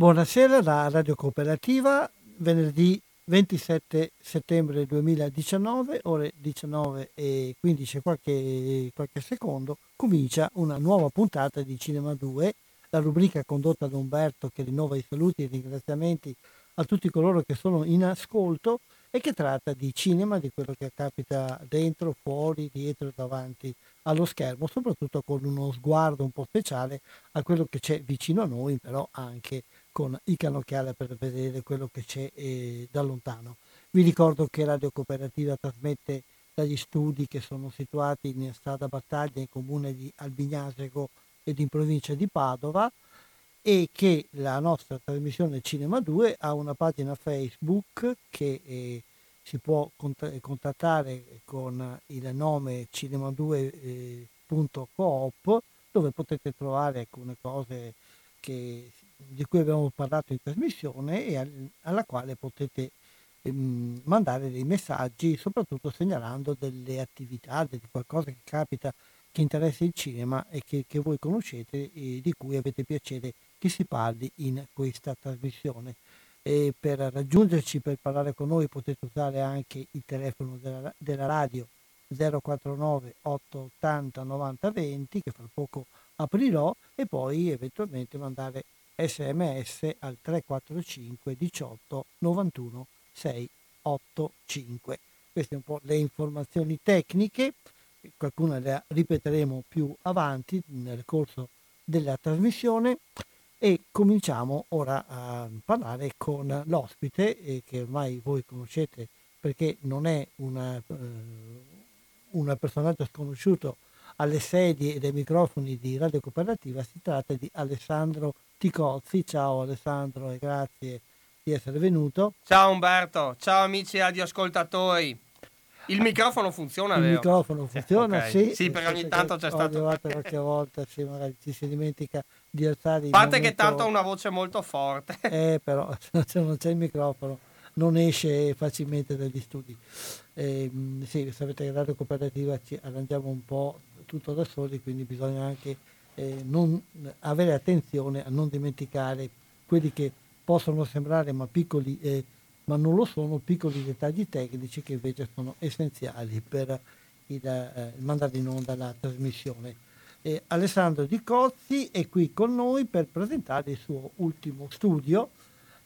Buonasera da Radio Cooperativa, venerdì 27 settembre 2019, ore 19 e 15 qualche, qualche secondo, comincia una nuova puntata di Cinema 2, la rubrica condotta da Umberto che rinnova i saluti e i ringraziamenti a tutti coloro che sono in ascolto e che tratta di cinema, di quello che capita dentro, fuori, dietro e davanti allo schermo, soprattutto con uno sguardo un po' speciale a quello che c'è vicino a noi, però anche con i canocchiali per vedere quello che c'è eh, da lontano. Vi ricordo che Radio Cooperativa trasmette dagli studi che sono situati in strada Battaglia, in comune di Albignasego ed in provincia di Padova e che la nostra trasmissione Cinema 2 ha una pagina Facebook che eh, si può cont- contattare con il nome cinema2.coop eh, dove potete trovare alcune cose che di cui abbiamo parlato in trasmissione e al, alla quale potete ehm, mandare dei messaggi, soprattutto segnalando delle attività, di qualcosa che capita che interessa il cinema e che, che voi conoscete e di cui avete piacere che si parli in questa trasmissione. E per raggiungerci, per parlare con noi, potete usare anche il telefono della, della radio 049 880 90 20 che fra poco aprirò e poi eventualmente mandare sms al 345 18 91 685. Queste un po' le informazioni tecniche, qualcuna le ripeteremo più avanti nel corso della trasmissione e cominciamo ora a parlare con l'ospite eh, che ormai voi conoscete perché non è una, eh, un personaggio sconosciuto alle sedie e ai microfoni di Radio Cooperativa, si tratta di Alessandro Ticozzi. Ciao Alessandro e grazie di essere venuto. Ciao Umberto, ciao amici radioascoltatori. Il microfono funziona, Il vero? microfono funziona, okay. sì. Sì, perché ogni tanto c'è stato... qualche volta, sì, magari ci si dimentica di alzare il A parte momento... che tanto ha una voce molto forte. Eh, però se non c'è il microfono non esce facilmente dagli studi. Eh, sì, sapete che Radio Cooperativa ci arrangiamo un po' tutto da soli, quindi bisogna anche eh, non, avere attenzione a non dimenticare quelli che possono sembrare ma piccoli, eh, ma non lo sono, piccoli dettagli tecnici che invece sono essenziali per il, eh, mandare in onda la trasmissione. Eh, Alessandro Di Cozzi è qui con noi per presentare il suo ultimo studio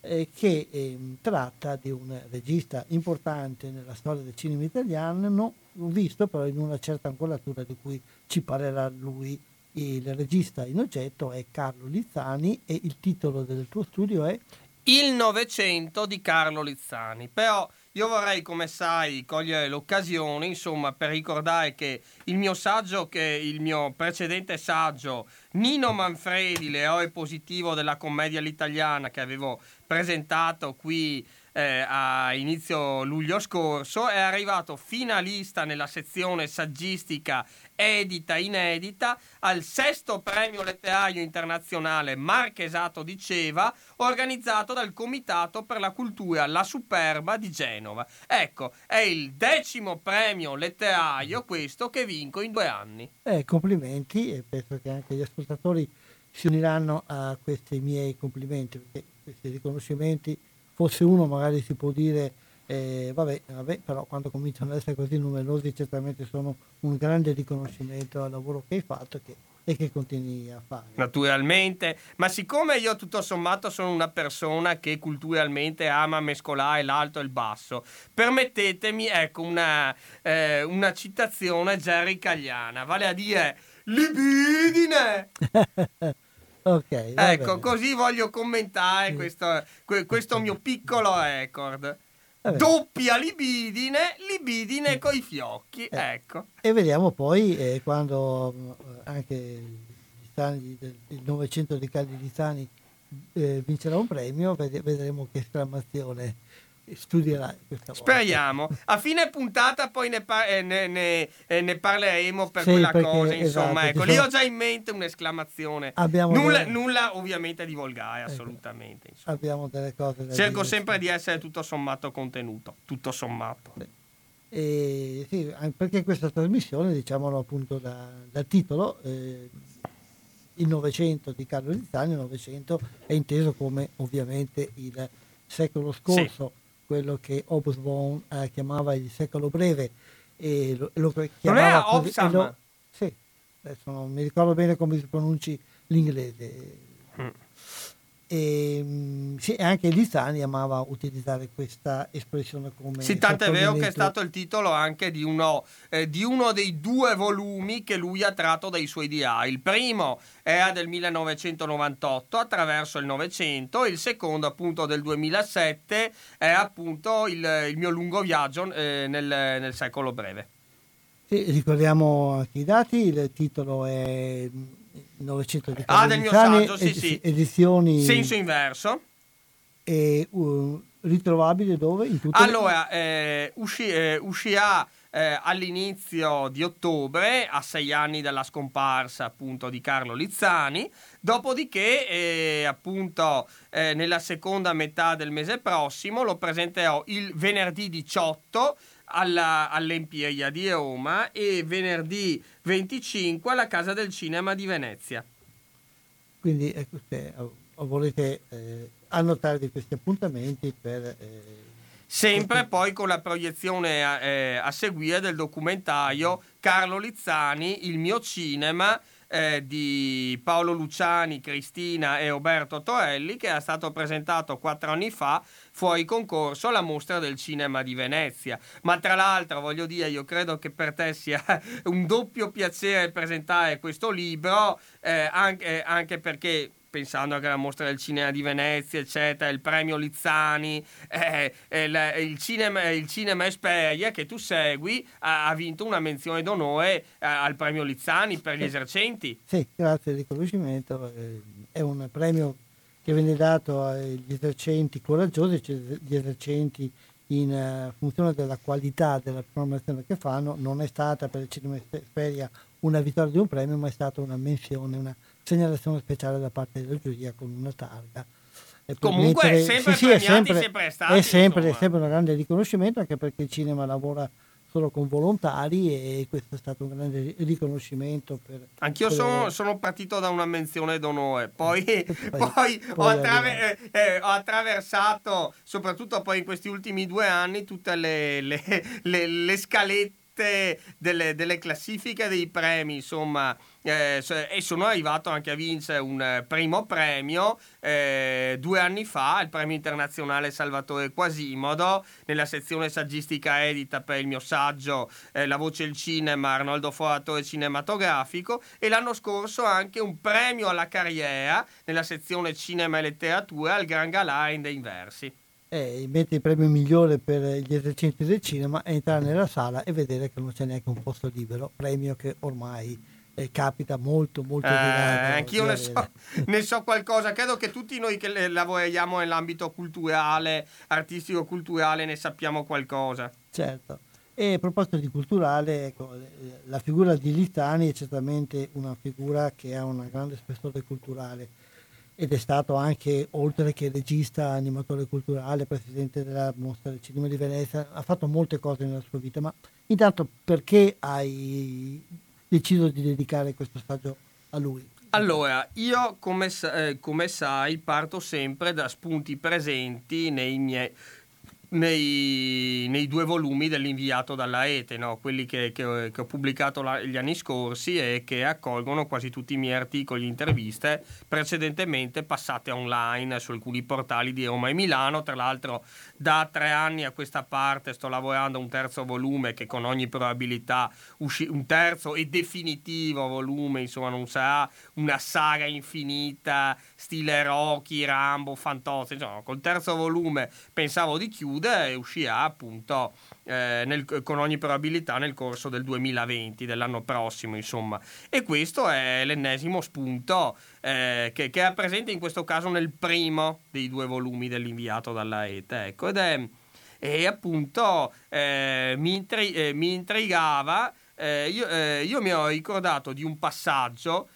eh, che ehm, tratta di un regista importante nella storia del cinema italiano, visto però in una certa angolatura di cui ci parlerà lui il regista in oggetto è Carlo Lizzani e il titolo del tuo studio è Il Novecento di Carlo Lizzani. Però io vorrei, come sai, cogliere l'occasione, insomma, per ricordare che il mio saggio, che il mio precedente saggio, Nino Manfredi, l'eroe positivo della commedia all'italiana, che avevo presentato qui eh, a inizio luglio scorso, è arrivato finalista nella sezione saggistica edita inedita al sesto premio letterario internazionale Marchesato di Ceva organizzato dal Comitato per la Cultura La Superba di Genova. Ecco, è il decimo premio letterario questo che vinco in due anni. Eh, complimenti e penso che anche gli ascoltatori si uniranno a questi miei complimenti perché questi riconoscimenti, fosse uno magari si può dire eh, vabbè, vabbè, però quando cominciano ad essere così numerosi certamente sono un grande riconoscimento al lavoro che hai fatto che, e che continui a fare. Naturalmente, ma siccome io tutto sommato sono una persona che culturalmente ama mescolare l'alto e il basso, permettetemi ecco una, eh, una citazione jerrycaliana, vale a dire libidine! ok. Ecco, così voglio commentare sì. questo, questo mio piccolo record. Vabbè. Doppia libidine, libidine coi fiocchi, eh. ecco. E vediamo poi eh, quando eh, anche il, Novecento di Caldi Lizani eh, vincerà un premio, vedremo che esclamazione studierai questa volta. Speriamo. A fine puntata poi ne, par- eh, ne, ne, eh, ne parleremo per sì, quella perché, cosa. Insomma, esatto, ecco, lì ho già in mente un'esclamazione. Nulla, delle... nulla, ovviamente di volgare, ecco, assolutamente. Insomma. Abbiamo delle cose da Cerco dire, sempre di essere tutto sommato contenuto, tutto sommato. E, sì, perché questa trasmissione, diciamolo appunto da, dal titolo, eh, il Novecento di Carlo Lizzani, il Novecento è inteso come ovviamente il secolo scorso. Sì quello che Hobsbawm eh, chiamava il secolo breve e lo, lo chiamava non era lo, sì, adesso non mi ricordo bene come si pronunci l'inglese mm. E, mm, sì, anche Lizani amava utilizzare questa espressione come... Sì, tanto è vero che è stato il titolo anche di uno, eh, di uno, dei due volumi che lui ha tratto dai suoi DA. Il primo era del 1998 attraverso il Novecento, il secondo appunto del 2007 è appunto il, il mio lungo viaggio eh, nel, nel secolo breve. Sì, ricordiamo anche i dati, il titolo è 900 di Ah, del mio saggio, sì, ed- sì. Edizioni... Senso inverso. E uh, ritrovabile dove? allora, le... eh, usci- eh, uscirà eh, all'inizio di ottobre, a sei anni dalla scomparsa appunto di Carlo Lizzani, dopodiché eh, appunto eh, nella seconda metà del mese prossimo lo presenterò il venerdì 18 alla, all'Empiria di Roma e venerdì 25 alla Casa del Cinema di Venezia. Quindi ecco, se volete eh, annotarvi questi appuntamenti per... Eh, Sempre poi con la proiezione a, eh, a seguire del documentario Carlo Lizzani, Il mio cinema, eh, di Paolo Luciani, Cristina e Roberto Torelli che è stato presentato quattro anni fa fuori concorso alla mostra del cinema di Venezia. Ma tra l'altro voglio dire, io credo che per te sia un doppio piacere presentare questo libro, eh, anche, anche perché pensando anche alla mostra del cinema di Venezia, eccetera, il premio Lizzani, eh, il, il, cinema, il cinema Esperia che tu segui ha, ha vinto una menzione d'onore eh, al premio Lizzani per gli esercenti. Sì, grazie al riconoscimento. Eh, è un premio che viene dato agli esercenti coraggiosi, cioè gli esercenti in uh, funzione della qualità della programmazione che fanno, non è stata per il cinema Esperia una vittoria di un premio, ma è stata una menzione, una segnalazione speciale da parte della giuria con una targa. Comunque mettere, è sempre sì, sì, è sempre, sempre stati, è sempre, è sempre un grande riconoscimento anche perché il cinema lavora solo con volontari e questo è stato un grande riconoscimento. Per, Anch'io per sono, sono, partito da una menzione d'onore, poi, poi, poi, ho, attraver- eh, eh, ho, attraversato, soprattutto poi in questi ultimi due anni, tutte le, le, le, le scalette delle, delle, classifiche dei premi, insomma, eh, e sono arrivato anche a vincere un eh, primo premio eh, due anni fa, il premio internazionale Salvatore Quasimodo, nella sezione saggistica edita per il mio saggio eh, La voce del cinema, Arnoldo Foratore cinematografico, e l'anno scorso anche un premio alla carriera nella sezione cinema e letteratura al Gran Galà dei versi. Eh, invece il premio migliore per gli esercenti del cinema è entrare nella sala e vedere che non c'è neanche un posto libero, premio che ormai eh, capita molto molto eh. Anch'io ne so, ne so, qualcosa, credo che tutti noi che lavoriamo nell'ambito culturale, artistico-culturale ne sappiamo qualcosa. Certo. E a proposito di culturale, ecco, la figura di Littani è certamente una figura che ha un grande spessore culturale ed è stato anche, oltre che regista, animatore culturale, presidente della Mostra del Cinema di Venezia, ha fatto molte cose nella sua vita, ma intanto perché hai deciso di dedicare questo saggio a lui? Allora, io come, eh, come sai parto sempre da spunti presenti nei miei nei, nei, due volumi dell'inviato dalla Ete, no? quelli che, che, che, ho pubblicato la, gli anni scorsi e che accolgono quasi tutti i miei articoli interviste precedentemente passate online su alcuni portali di Roma e Milano. Tra l'altro da tre anni a questa parte sto lavorando a un terzo volume che con ogni probabilità usci- un terzo e definitivo volume, insomma non sarà una saga infinita stile Rocky, Rambo, Fantozzi, insomma col terzo volume pensavo di chiudere e uscirà appunto eh, nel, con ogni probabilità nel corso del 2020, dell'anno prossimo insomma. E questo è l'ennesimo spunto eh, che, è presente in questo caso nel primo dei due volumi dell'inviato dalla ETE. Ecco, ed è, e appunto eh, mi, intri- eh, mi, intrigava, eh, io, eh, io mi ho ricordato di un passaggio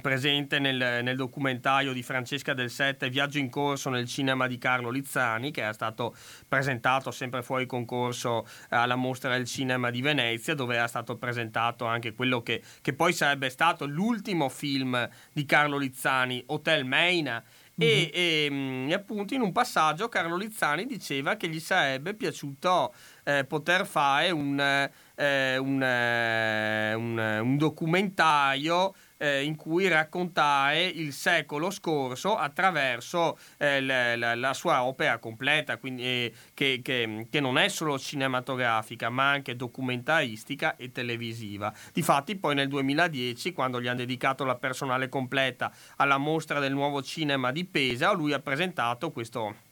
presente nel, nel, documentario di Francesca Del Sette Viaggio in corso nel cinema di Carlo Lizzani che è stato presentato sempre fuori concorso alla mostra del cinema di Venezia dove era stato presentato anche quello che, che poi sarebbe stato l'ultimo film di Carlo Lizzani Hotel Meina e, e, mm, e, appunto in un passaggio Carlo Lizzani diceva che gli sarebbe piaciuto eh, poter fare un, eh, un, eh, un, un documentario eh, in cui raccontare il secolo scorso attraverso eh, la, la, la, sua opera completa, quindi, eh, che, che, che, non è solo cinematografica ma anche documentaristica e televisiva. Difatti poi nel 2010, quando gli hanno dedicato la personale completa alla mostra del nuovo cinema di Pesa, lui ha presentato questo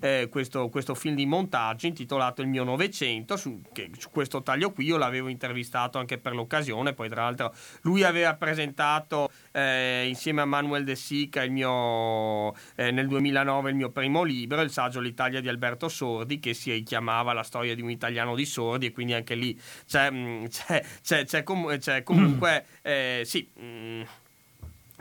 eh, questo, questo, film di montaggio intitolato Il mio Novecento, su, su questo taglio qui io l'avevo intervistato anche per l'occasione, poi tra l'altro lui aveva presentato eh, insieme a Manuel De Sica mio, eh, nel 2009 il mio primo libro, il saggio L'Italia di Alberto Sordi, che si chiamava La storia di un italiano di sordi e quindi anche lì c'è, mm, c'è, c'è, c'è, com- comunque, eh, sì... Mh, mm,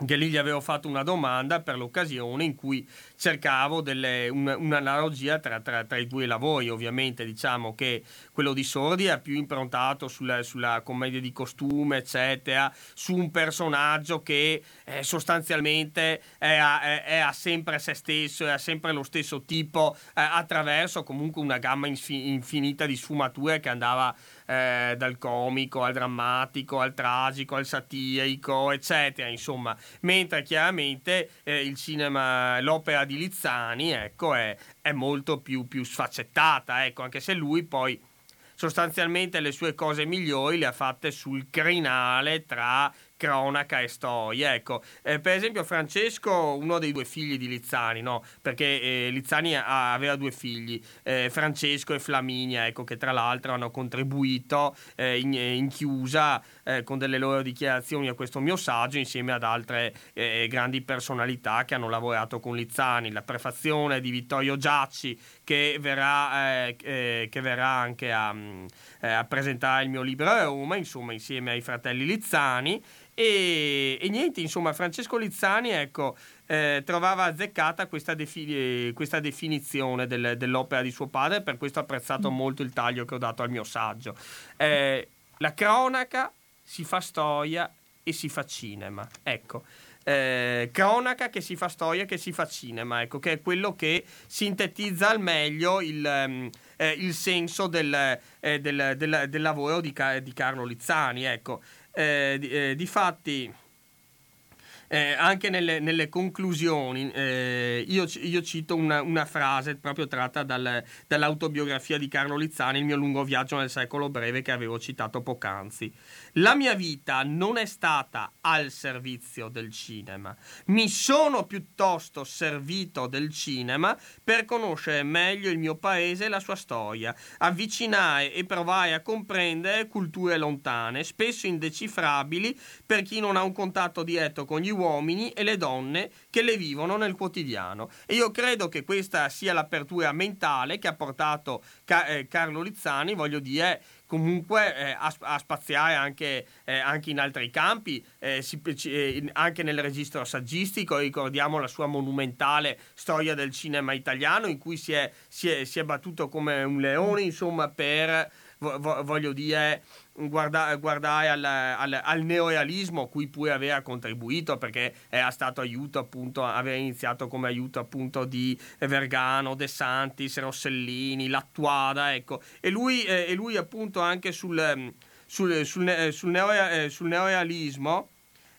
che lì gli avevo fatto una domanda per l'occasione in cui cercavo delle, un, un'analogia tra, tra, tra, i due lavori. Ovviamente diciamo che quello di Sordi è più improntato sulla, sulla commedia di costume, eccetera, su un personaggio che eh, sostanzialmente è, è, è, a sempre se stesso, è a sempre lo stesso tipo, eh, attraverso comunque una gamma infinita di sfumature che andava eh, dal comico al drammatico, al tragico, al satirico, eccetera, insomma, mentre chiaramente eh, il cinema, l'opera di Lizzani, ecco, è, è molto più, più sfaccettata, ecco, anche se lui poi sostanzialmente le sue cose migliori le ha fatte sul crinale tra cronaca e storia. Ecco, eh, per esempio Francesco, uno dei due figli di Lizzani, no? perché eh, Lizzani ha, aveva due figli, eh, Francesco e Flaminia, ecco, che tra l'altro hanno contribuito eh, in, in, chiusa eh, con delle loro dichiarazioni a questo mio saggio insieme ad altre eh, grandi personalità che hanno lavorato con Lizzani. La prefazione di Vittorio Giacci che verrà, che verrà anche a, a presentare il mio libro a Roma, insomma insieme ai fratelli Lizzani. E, e, niente, insomma, Francesco Lizzani ecco, eh, trovava azzeccata questa, defi- questa definizione del, dell'opera di suo padre, per questo ho apprezzato mm. molto il taglio che ho dato al mio saggio. Eh, la cronaca si fa storia e si fa cinema. Ecco. Eh, cronaca che si fa storia, che si fa cinema, ecco, che è quello che sintetizza al meglio il, um, eh, il senso del, eh, del, del, del lavoro di, di, Carlo Lizzani. Ecco eh, di, eh, di fatti eh, anche nelle, nelle conclusioni, eh, io, io, cito una, una, frase proprio tratta dal, dall'autobiografia di Carlo Lizzani, Il mio lungo viaggio nel secolo breve, che avevo citato poc'anzi. La mia vita non è stata al servizio del cinema, mi sono piuttosto servito del cinema per conoscere meglio il mio paese e la sua storia, avvicinare e provare a comprendere culture lontane, spesso indecifrabili per chi non ha un contatto diretto con gli uomini e le donne che le vivono nel quotidiano. E io credo che questa sia l'apertura mentale che ha portato Ca- eh, Carlo Lizzani, voglio dire, comunque eh, a, a, spaziare anche, eh, anche, in altri campi, eh, si, eh, anche nel registro saggistico, ricordiamo la sua monumentale storia del cinema italiano in cui si è, si è, si è battuto come un leone, insomma, per voglio dire, guarda, guardare al, al, al, neorealismo, cui pure aveva contribuito perché era stato aiuto appunto, aveva iniziato come aiuto appunto di Vergano, De Santis, Rossellini, Lattuada, ecco. E lui, eh, e lui appunto anche sul, sul, sul, sul, neorealismo, sul neorealismo,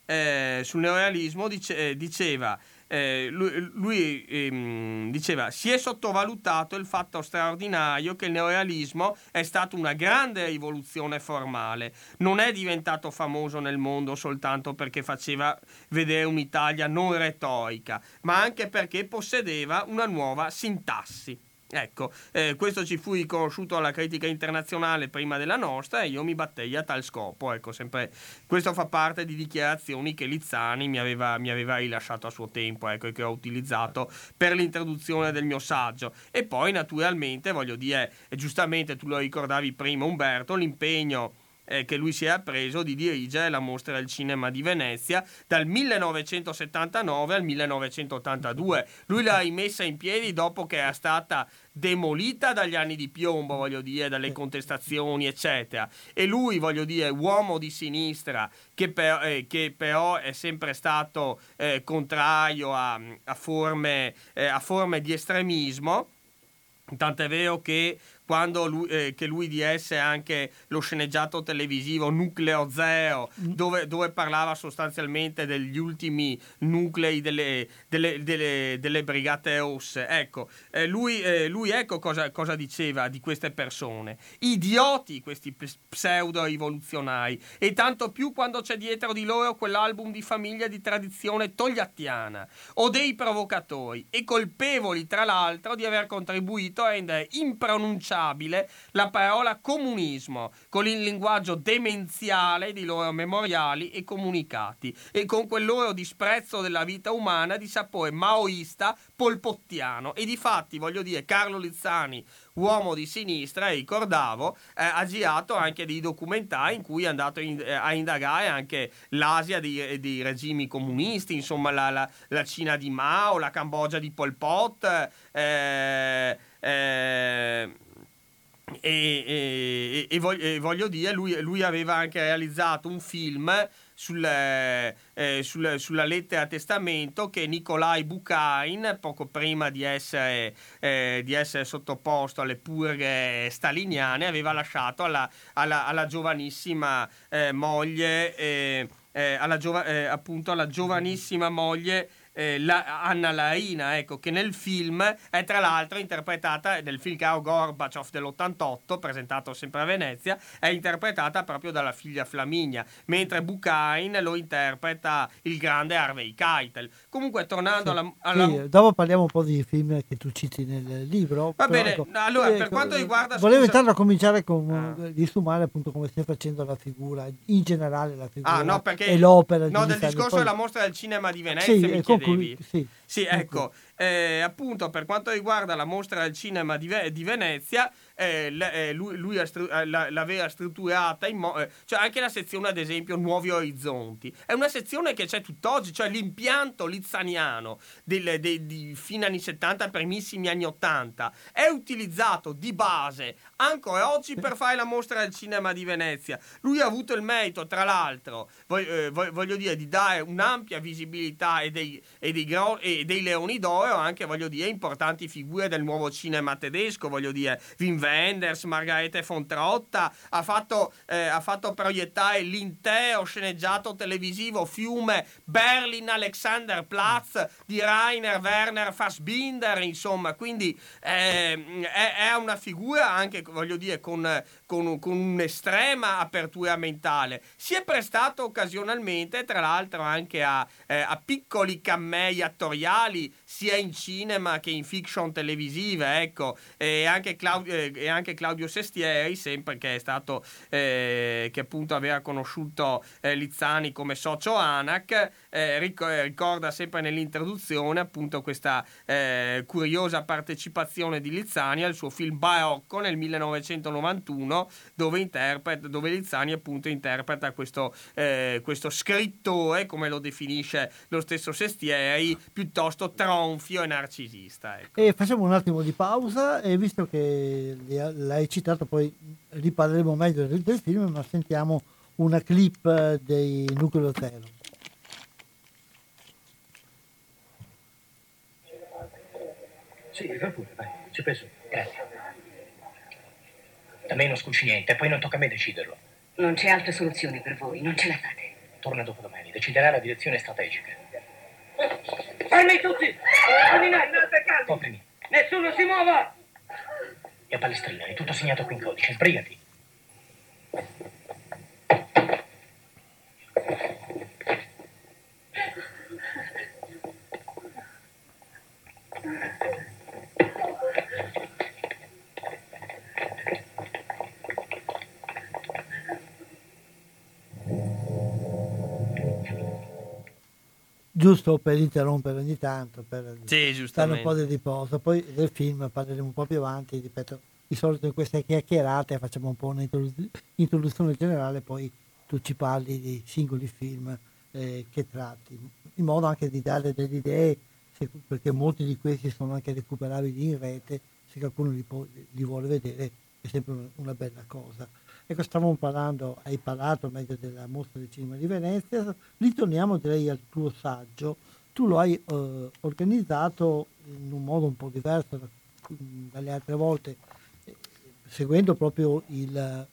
eh, sul neorealismo dice, eh, diceva eh, lui, lui ehm, diceva si è sottovalutato il fatto straordinario che il neorealismo è stato una grande rivoluzione formale, non è diventato famoso nel mondo soltanto perché faceva vedere un'Italia non retorica, ma anche perché possedeva una nuova sintassi. Ecco, eh, questo ci fu riconosciuto alla critica internazionale prima della nostra e io mi battei a tal scopo. Ecco, sempre, questo fa parte di dichiarazioni che Lizzani mi aveva, mi aveva rilasciato a suo tempo ecco, e che ho utilizzato per l'introduzione del mio saggio. E poi, naturalmente, voglio dire, giustamente tu lo ricordavi prima, Umberto, l'impegno eh, che lui si è preso di dirigere la mostra del cinema di Venezia dal 1979 al 1982. Lui l'ha rimessa in piedi dopo che era stata demolita dagli anni di piombo, voglio dire, dalle contestazioni, eccetera. E lui, voglio dire, uomo di sinistra, che, per, eh, che però è sempre stato eh, contrario a, a, forme, eh, a forme di estremismo. Tant'è vero che quando lui, eh, che lui diesse anche lo sceneggiato televisivo Nucleo Zero, mm. dove, dove parlava sostanzialmente degli ultimi nuclei delle, delle, delle, delle brigate rosse. Ecco, eh, lui, eh, lui, ecco cosa, cosa, diceva di queste persone. Idioti questi pseudo-rivoluzionari, e tanto più quando c'è dietro di loro quell'album di famiglia di tradizione togliattiana, o dei provocatori, e colpevoli tra l'altro di aver contribuito a rendere impronunciabile irrinunciabile la parola comunismo, con il linguaggio demenziale di loro memoriali e comunicati, e con quel loro disprezzo della vita umana di sapore maoista polpottiano. E di fatti, voglio dire, Carlo Lizzani, uomo di sinistra, ricordavo, eh, ha girato anche dei documentari in cui è andato in, eh, a indagare anche l'Asia dei, dei regimi comunisti, insomma la, la, la, Cina di Mao, la Cambogia di Pol Pot. Eh, eh e, e, e, voglio, e, voglio, dire, lui, lui, aveva anche realizzato un film sul, eh, sul, sulla lettera testamento che Nikolai Bukharin, poco prima di essere, eh, di essere, sottoposto alle purghe staliniane, aveva lasciato alla, alla, alla giovanissima eh, moglie, eh, eh, alla giova, eh, appunto alla giovanissima moglie eh, la, Anna Laina, ecco, che nel film è tra l'altro interpretata, nel film Caro Gorbaciov dell'88, presentato sempre a Venezia, è interpretata proprio dalla figlia Flaminia, mentre Buchain lo interpreta il grande Harvey Keitel. Comunque, tornando sì, alla, alla... Sì, dopo parliamo un po' di film che tu citi nel libro. Va bene, ecco, allora, per ecco, quanto riguarda... Volevo scusa... intanto cominciare con ah. di sumare appunto come stai facendo la figura, in generale la figura ah, no, perché, e l'opera. No, del discorso poi... della mostra del cinema di Venezia sì, ecco, chiedevi. Sì, sì, ecco, eh, appunto per quanto riguarda la mostra del cinema di, Ve- di Venezia, eh, eh, lui, lui stru- eh, l'aveva strutturata in modo... Eh, cioè anche la sezione ad esempio Nuovi Orizzonti, è una sezione che c'è tutt'oggi, cioè l'impianto lizzaniano del, de, di fine anni 70, primissimi anni 80, è utilizzato di base ancora oggi per fare la mostra del cinema di Venezia. Lui ha avuto il merito, tra l'altro, voglio, eh, voglio dire, di dare un'ampia visibilità e dei, e dei, gro- e dei leoni d'oro anche, voglio dire, importanti figure del nuovo cinema tedesco, voglio dire, Wim Wenders, Margarete von Trotta, ha fatto, eh, ha fatto proiettare l'intero sceneggiato televisivo fiume Berlin Alexanderplatz di Rainer Werner Fassbinder, insomma, quindi eh, è, è una figura anche voglio dire, con, con, con, un'estrema apertura mentale. Si è prestato occasionalmente, tra l'altro, anche a, eh, a piccoli cammei attoriali, sia in cinema che in fiction televisive, ecco, e anche, Claudio, eh, e anche Claudio Sestieri, sempre che è stato, eh, che appunto aveva conosciuto eh, Lizzani come socio ANAC, eh, ricorda sempre nell'introduzione appunto questa eh, curiosa partecipazione di Lizzani al suo film Barocco nel 1991 dove, interpreta, dove Lizzani appunto interpreta questo, eh, questo scrittore, come lo definisce lo stesso Sestieri, piuttosto tronfio e narcisista. Ecco. E facciamo un attimo di pausa e visto che l'hai citato poi riparleremo meglio del, del film, ma sentiamo una clip dei Nucleo Zero. Sì, va pure, vai, ci penso. Grazie. Da me non scuci niente, poi non tocca a me deciderlo. Non c'è altra soluzione per voi, non ce la fate. Torna dopodomani, deciderà la direzione strategica. Fermi tutti! Ordinate, calmi! Coprimi. Nessuno si muova! E a Palestrina, è tutto segnato qui in codice, sbrigati. Giusto per interrompere ogni tanto, per sì, dare un po' di riposo. Poi del film parleremo un po' più avanti, ripeto, di solito in queste chiacchierate facciamo un po' un'introduzione generale, poi tu ci parli di singoli film eh, che tratti, in modo anche di dare delle idee, se, perché molti di questi sono anche recuperabili in rete, se qualcuno li, può, li vuole vedere è sempre una, una bella cosa. Ecco, stavamo parlando, hai parlato meglio della mostra del cinema di Venezia, ritorniamo direi al tuo saggio. Tu lo hai eh, organizzato in un modo un po' diverso da, dalle altre volte, eh, seguendo proprio il,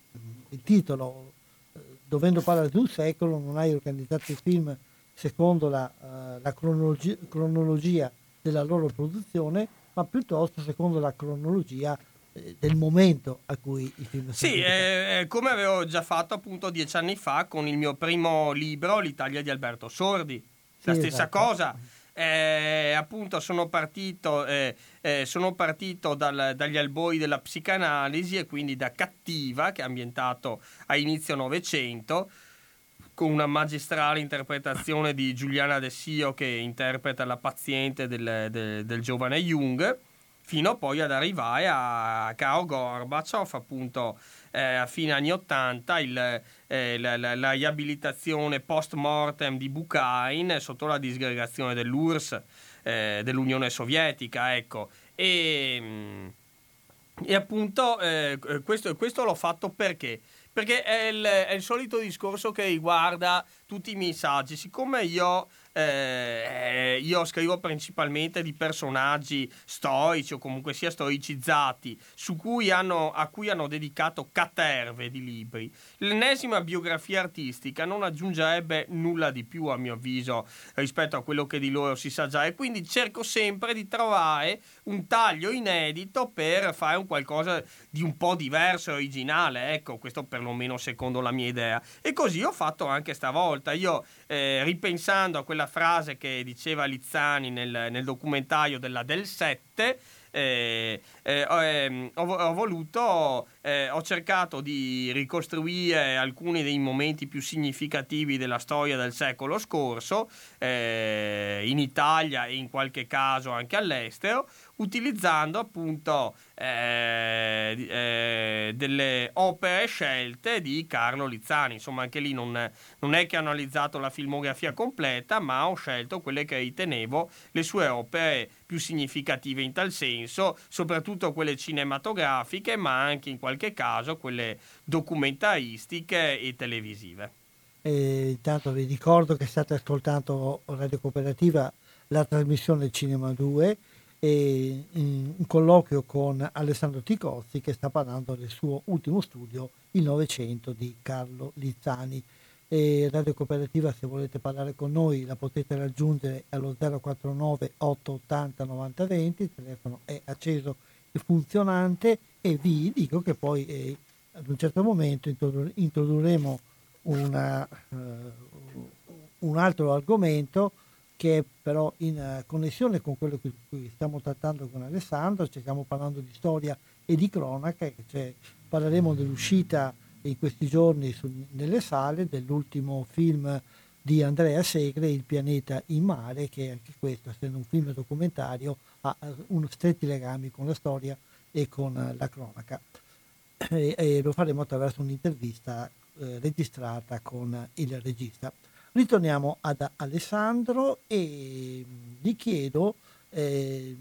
il titolo, eh, dovendo parlare di un secolo, non hai organizzato i film secondo la, uh, la cronologia, cronologia della loro produzione, ma piuttosto secondo la cronologia eh, del momento a cui i film sono Sì, eh, come avevo già fatto appunto dieci anni fa con il mio primo libro, L'Italia di Alberto Sordi. La sì, stessa esatto. cosa. Eh, appunto sono partito, eh, eh, sono partito dal, dagli alboi della psicanalisi e quindi da Cattiva, che è ambientato a inizio Novecento, con una magistrale interpretazione di Giuliana De Sio che interpreta la paziente del, del, del giovane Jung fino poi ad arrivare a Caro Gorbaciov, appunto eh, a fine anni 80, il, eh, la, la, la, riabilitazione post mortem di Bukharin sotto la disgregazione dell'URSS, eh, dell'Unione Sovietica, ecco. E, mm, e appunto eh, questo, questo, l'ho fatto perché? Perché è il, è il solito discorso che riguarda tutti i miei saggi. Siccome io eh, io scrivo principalmente di personaggi storici o comunque sia storicizzati cui hanno, a cui hanno dedicato caterve di libri. L'ennesima biografia artistica non aggiungerebbe nulla di più a mio avviso rispetto a quello che di loro si sa già e quindi cerco sempre di trovare un taglio inedito per fare un qualcosa di un po' diverso e originale, ecco questo perlomeno secondo la mia idea e così ho fatto anche stavolta. Io eh, ripensando a quella frase che diceva Lizzani nel, nel documentario della Del 7, eh, eh, ehm, ho, ho, voluto, eh, ho cercato di ricostruire alcuni dei momenti più significativi della storia del secolo scorso, eh, in Italia e in qualche caso anche all'estero, utilizzando appunto eh, eh, delle opere scelte di Carlo Lizzani. Insomma, anche lì non, non, è che ho analizzato la filmografia completa, ma ho scelto quelle che ritenevo le sue opere più significative in tal senso, soprattutto quelle cinematografiche, ma anche in qualche caso quelle documentaristiche e televisive. E intanto vi ricordo che state ascoltando Radio Cooperativa la trasmissione Cinema 2 e un colloquio con Alessandro Ticozzi che sta parlando del suo ultimo studio, Il Novecento di Carlo Lizzani. E Radio Cooperativa se volete parlare con noi la potete raggiungere allo 049 880 9020, il telefono è acceso e funzionante e vi dico che poi eh, ad un certo momento introdurremo una, uh, un altro argomento che è però in uh, connessione con quello che stiamo trattando con Alessandro, cioè stiamo parlando di storia e di cronaca, cioè parleremo dell'uscita in questi giorni su, nelle sale dell'ultimo film di Andrea Segre, Il pianeta in mare, che anche questo, essendo un film documentario, ha uno stretti legami con la storia e con uh, la cronaca. E, e, lo faremo attraverso un'intervista eh, registrata con il regista. Ritorniamo ad Alessandro e gli chiedo, eh,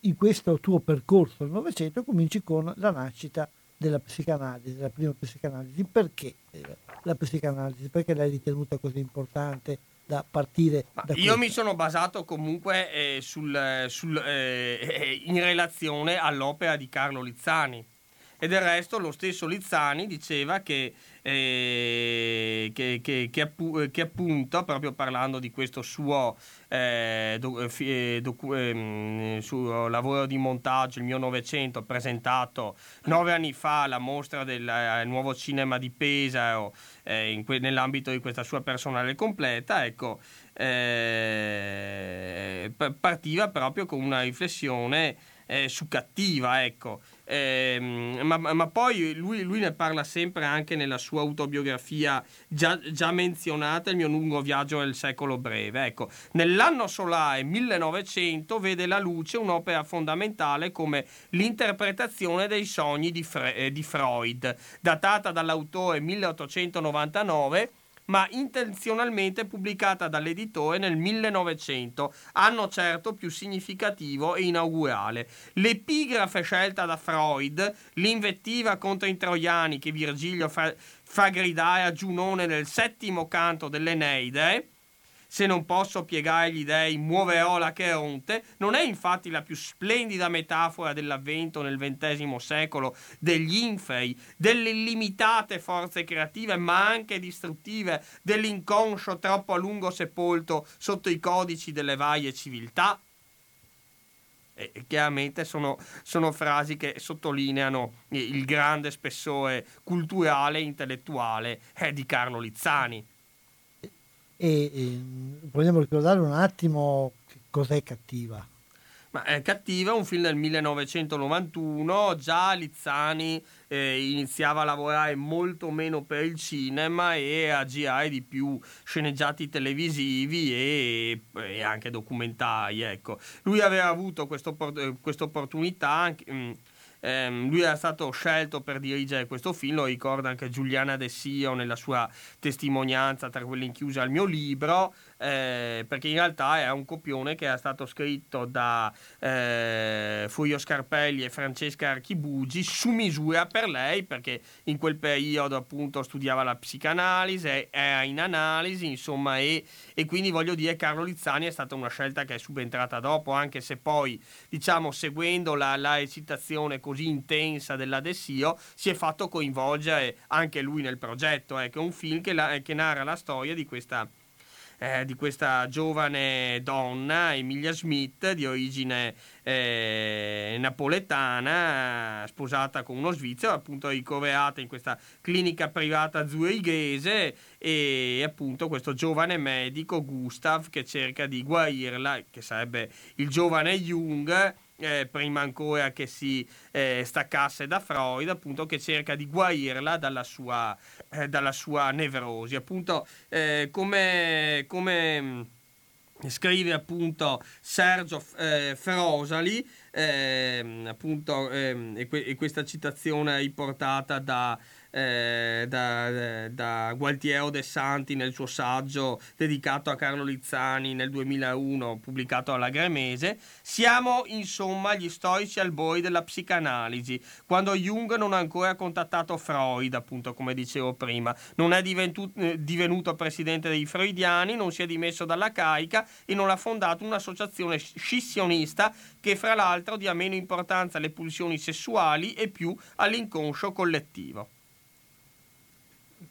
in questo tuo percorso al Novecento cominci con la nascita della psicanalisi, della prima psicanalisi. Perché eh, la psicanalisi? Perché l'hai ritenuta così importante da partire da io mi sono basato comunque eh, sul, sul, eh, in relazione all'opera di Carlo Lizzani e del resto lo stesso Lizzani diceva che eh, che, che, che, appu- che, appunto, proprio parlando di questo suo, eh, do- eh, eh docu- eh, suo, lavoro di montaggio, il mio Novecento, presentato nove anni fa alla mostra del eh, nuovo cinema di Pesaro, que- nell'ambito di questa sua personale completa, ecco, partiva proprio con una riflessione su cattiva, ecco. Eh, ma, ma, poi lui, lui, ne parla sempre anche nella sua autobiografia già, già, menzionata, Il mio lungo viaggio nel secolo breve. Ecco, nell'anno solare 1900 vede la luce un'opera fondamentale come l'interpretazione dei sogni di, Fre- eh, di Freud, datata dall'autore 1899 ma intenzionalmente pubblicata dall'editore nel 1900, anno certo più significativo e inaugurale. L'epigrafe scelta da Freud, l'invettiva contro i troiani che Virgilio fa, fa gridare a Giunone nel settimo canto dell'Eneide, se non posso piegare gli dei, muoverò la Cheronte, non è infatti la più splendida metafora dell'avvento nel XX secolo degli inferi, delle illimitate forze creative, ma anche distruttive, dell'inconscio troppo a lungo sepolto sotto i codici delle varie civiltà? E chiaramente sono, sono, frasi che sottolineano il grande spessore culturale e intellettuale eh, di Carlo Lizzani e, e vogliamo ricordare un attimo cos'è Cattiva. Ma è Cattiva, un film del 1991, già Lizzani eh, iniziava a lavorare molto meno per il cinema e a girare di più sceneggiati televisivi e, e anche documentari. Ecco. Lui aveva avuto questa opportunità anche, mh, mm, ehm, lui era stato scelto per dirigere questo film, lo ricorda anche Giuliana De Sio nella sua testimonianza tra quelle inchiuse al mio libro eh, perché in realtà è un copione che è stato scritto da eh, Furio Scarpelli e Francesca Archibugi su misura per lei, perché in quel periodo appunto studiava la psicanalisi, era in analisi, insomma, e, e quindi voglio dire Carlo Lizzani è stata una scelta che è subentrata dopo, anche se poi, diciamo, seguendo la, la recitazione così intensa della Dessio, si è fatto coinvolgere anche lui nel progetto, ecco, un film che, la, che narra la storia di questa eh, di questa giovane donna, Emilia Smith, di origine eh, napoletana, sposata con uno svizzero, appunto ricoverata in questa clinica privata zurighese e appunto questo giovane medico, Gustav, che cerca di guarirla, che sarebbe il giovane Jung eh, prima ancora che si eh, staccasse da Freud, appunto, che cerca di guarirla dalla sua, eh, dalla sua nevrosi. Appunto, eh, come, come mm, scrive appunto Sergio eh, Ferosali, ehm, appunto, ehm, e, que- e, questa citazione è riportata da eh, da, da, Gualtiero De Santi nel suo saggio dedicato a Carlo Lizzani nel 2001 pubblicato alla Gremese, siamo insomma gli storici albori della psicanalisi, quando Jung non ha ancora contattato Freud, appunto come dicevo prima, non è diventu- eh, divenuto presidente dei freudiani, non si è dimesso dalla carica e non ha fondato un'associazione scissionista che fra l'altro dia meno importanza alle pulsioni sessuali e più all'inconscio collettivo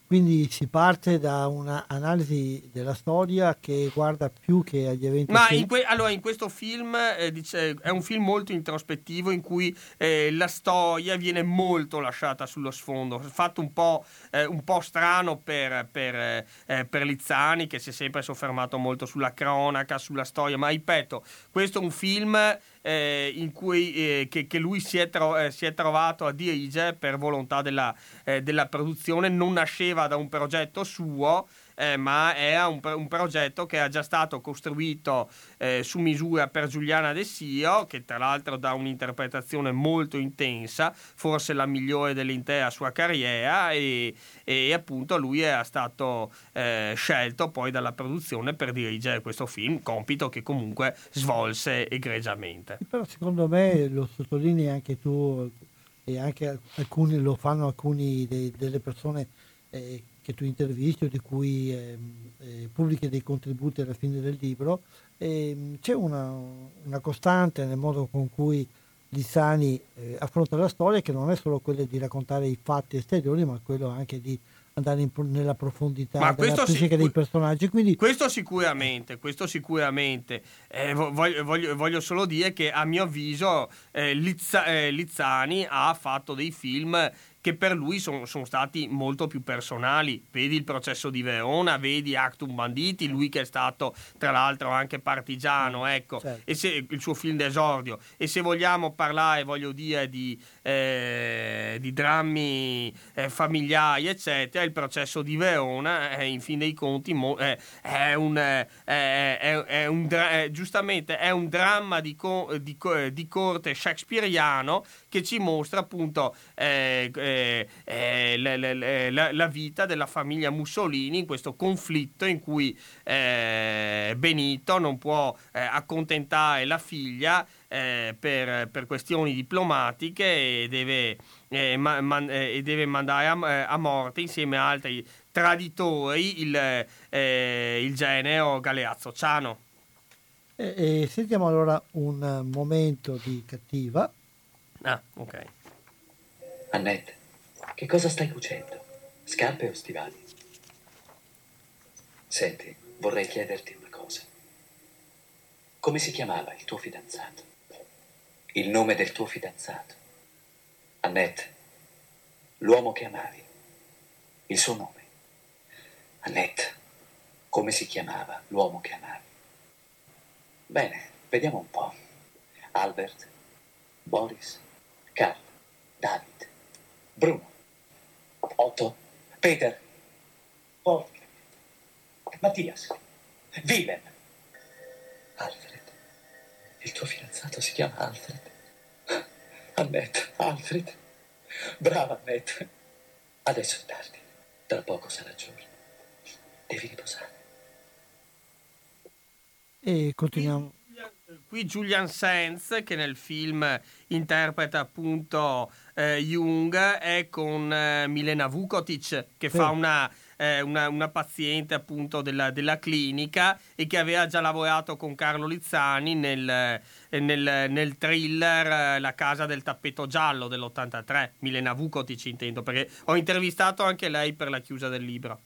quindi si parte da un'analisi della storia che guarda più che agli eventi. Ma in, que- allora, in questo film eh, dice, è un film molto introspettivo in cui eh, la storia viene molto lasciata sullo sfondo, fatto un po', eh, un po strano per, per, eh, per, Lizzani che si è sempre soffermato molto sulla cronaca, sulla storia, ma ripeto, questo è un film eh, cui, eh, che, che, lui si è, tro- eh, si è, trovato a dirigere per volontà della, eh, della produzione, non nasceva da un progetto suo eh, ma è un, un, progetto che è già stato costruito eh, su misura per Giuliana De Sio, che tra l'altro dà un'interpretazione molto intensa, forse la migliore dell'intera sua carriera e, e appunto lui è stato eh, scelto poi dalla produzione per dirigere questo film, compito che comunque svolse egregiamente. Però secondo me lo sottolinei anche tu e anche alcuni lo fanno alcuni de, delle persone eh, che tu intervisti o di cui eh, eh, pubblichi dei contributi alla fine del libro, eh, c'è una, una, costante nel modo con cui Lissani eh, affronta la storia che non è solo quella di raccontare i fatti esteriori, ma quello anche di andare in, nella profondità ma della psiche sic- dei personaggi. Quindi... Questo sicuramente, questo sicuramente. Eh, voglio, voglio, voglio, solo dire che a mio avviso eh, Lizza, eh, Lizzani ha fatto dei film che per lui sono, sono stati molto più personali. Vedi il processo di Verona, vedi Actum Banditi, lui che è stato tra l'altro anche partigiano, mm, ecco, certo. e se, il suo film d'esordio. E se vogliamo parlare, voglio dire, di, eh, di drammi eh, familiari, eccetera, il processo di Verona, eh, in fin dei conti, mo, eh, è, un, eh, è, un, giustamente è un dramma di, co, di, di corte shakespeariano che ci mostra appunto eh, eh, eh la, la, la, vita della famiglia Mussolini in questo conflitto in cui eh, Benito non può eh, accontentare la figlia per, per, questioni diplomatiche e deve, ma, man, e deve mandare a, a, morte insieme a altri traditori il, il genero Galeazzo Ciano. E, e sentiamo allora un momento di cattiva Ah, ok. Annette, che cosa stai cucendo? Scarpe o stivali? Senti, vorrei chiederti una cosa. Come si chiamava il tuo fidanzato? Il nome del tuo fidanzato? Annette, l'uomo che amavi. Il suo nome. Annette, come si chiamava l'uomo che amavi? Bene, vediamo un po'. Albert, Boris, Carl, David, Bruno, Otto, Peter, Wolfgang, Mattias, Willem, Alfred. Il tuo fidanzato si chiama Alfred. Annette, Alfred. Brava Annette. Adesso è tardi. Tra poco sarà giorno. Devi riposare. E continuiamo qui Julian Sands che nel film interpreta appunto eh, Jung è con eh, Milena Vukotic che sì. fa una, eh, una, una, paziente appunto della, della, clinica e che aveva già lavorato con Carlo Lizzani nel, eh, nel, nel thriller eh, La casa del tappeto giallo dell'83 Milena Vukotic intendo perché ho intervistato anche lei per la chiusa del libro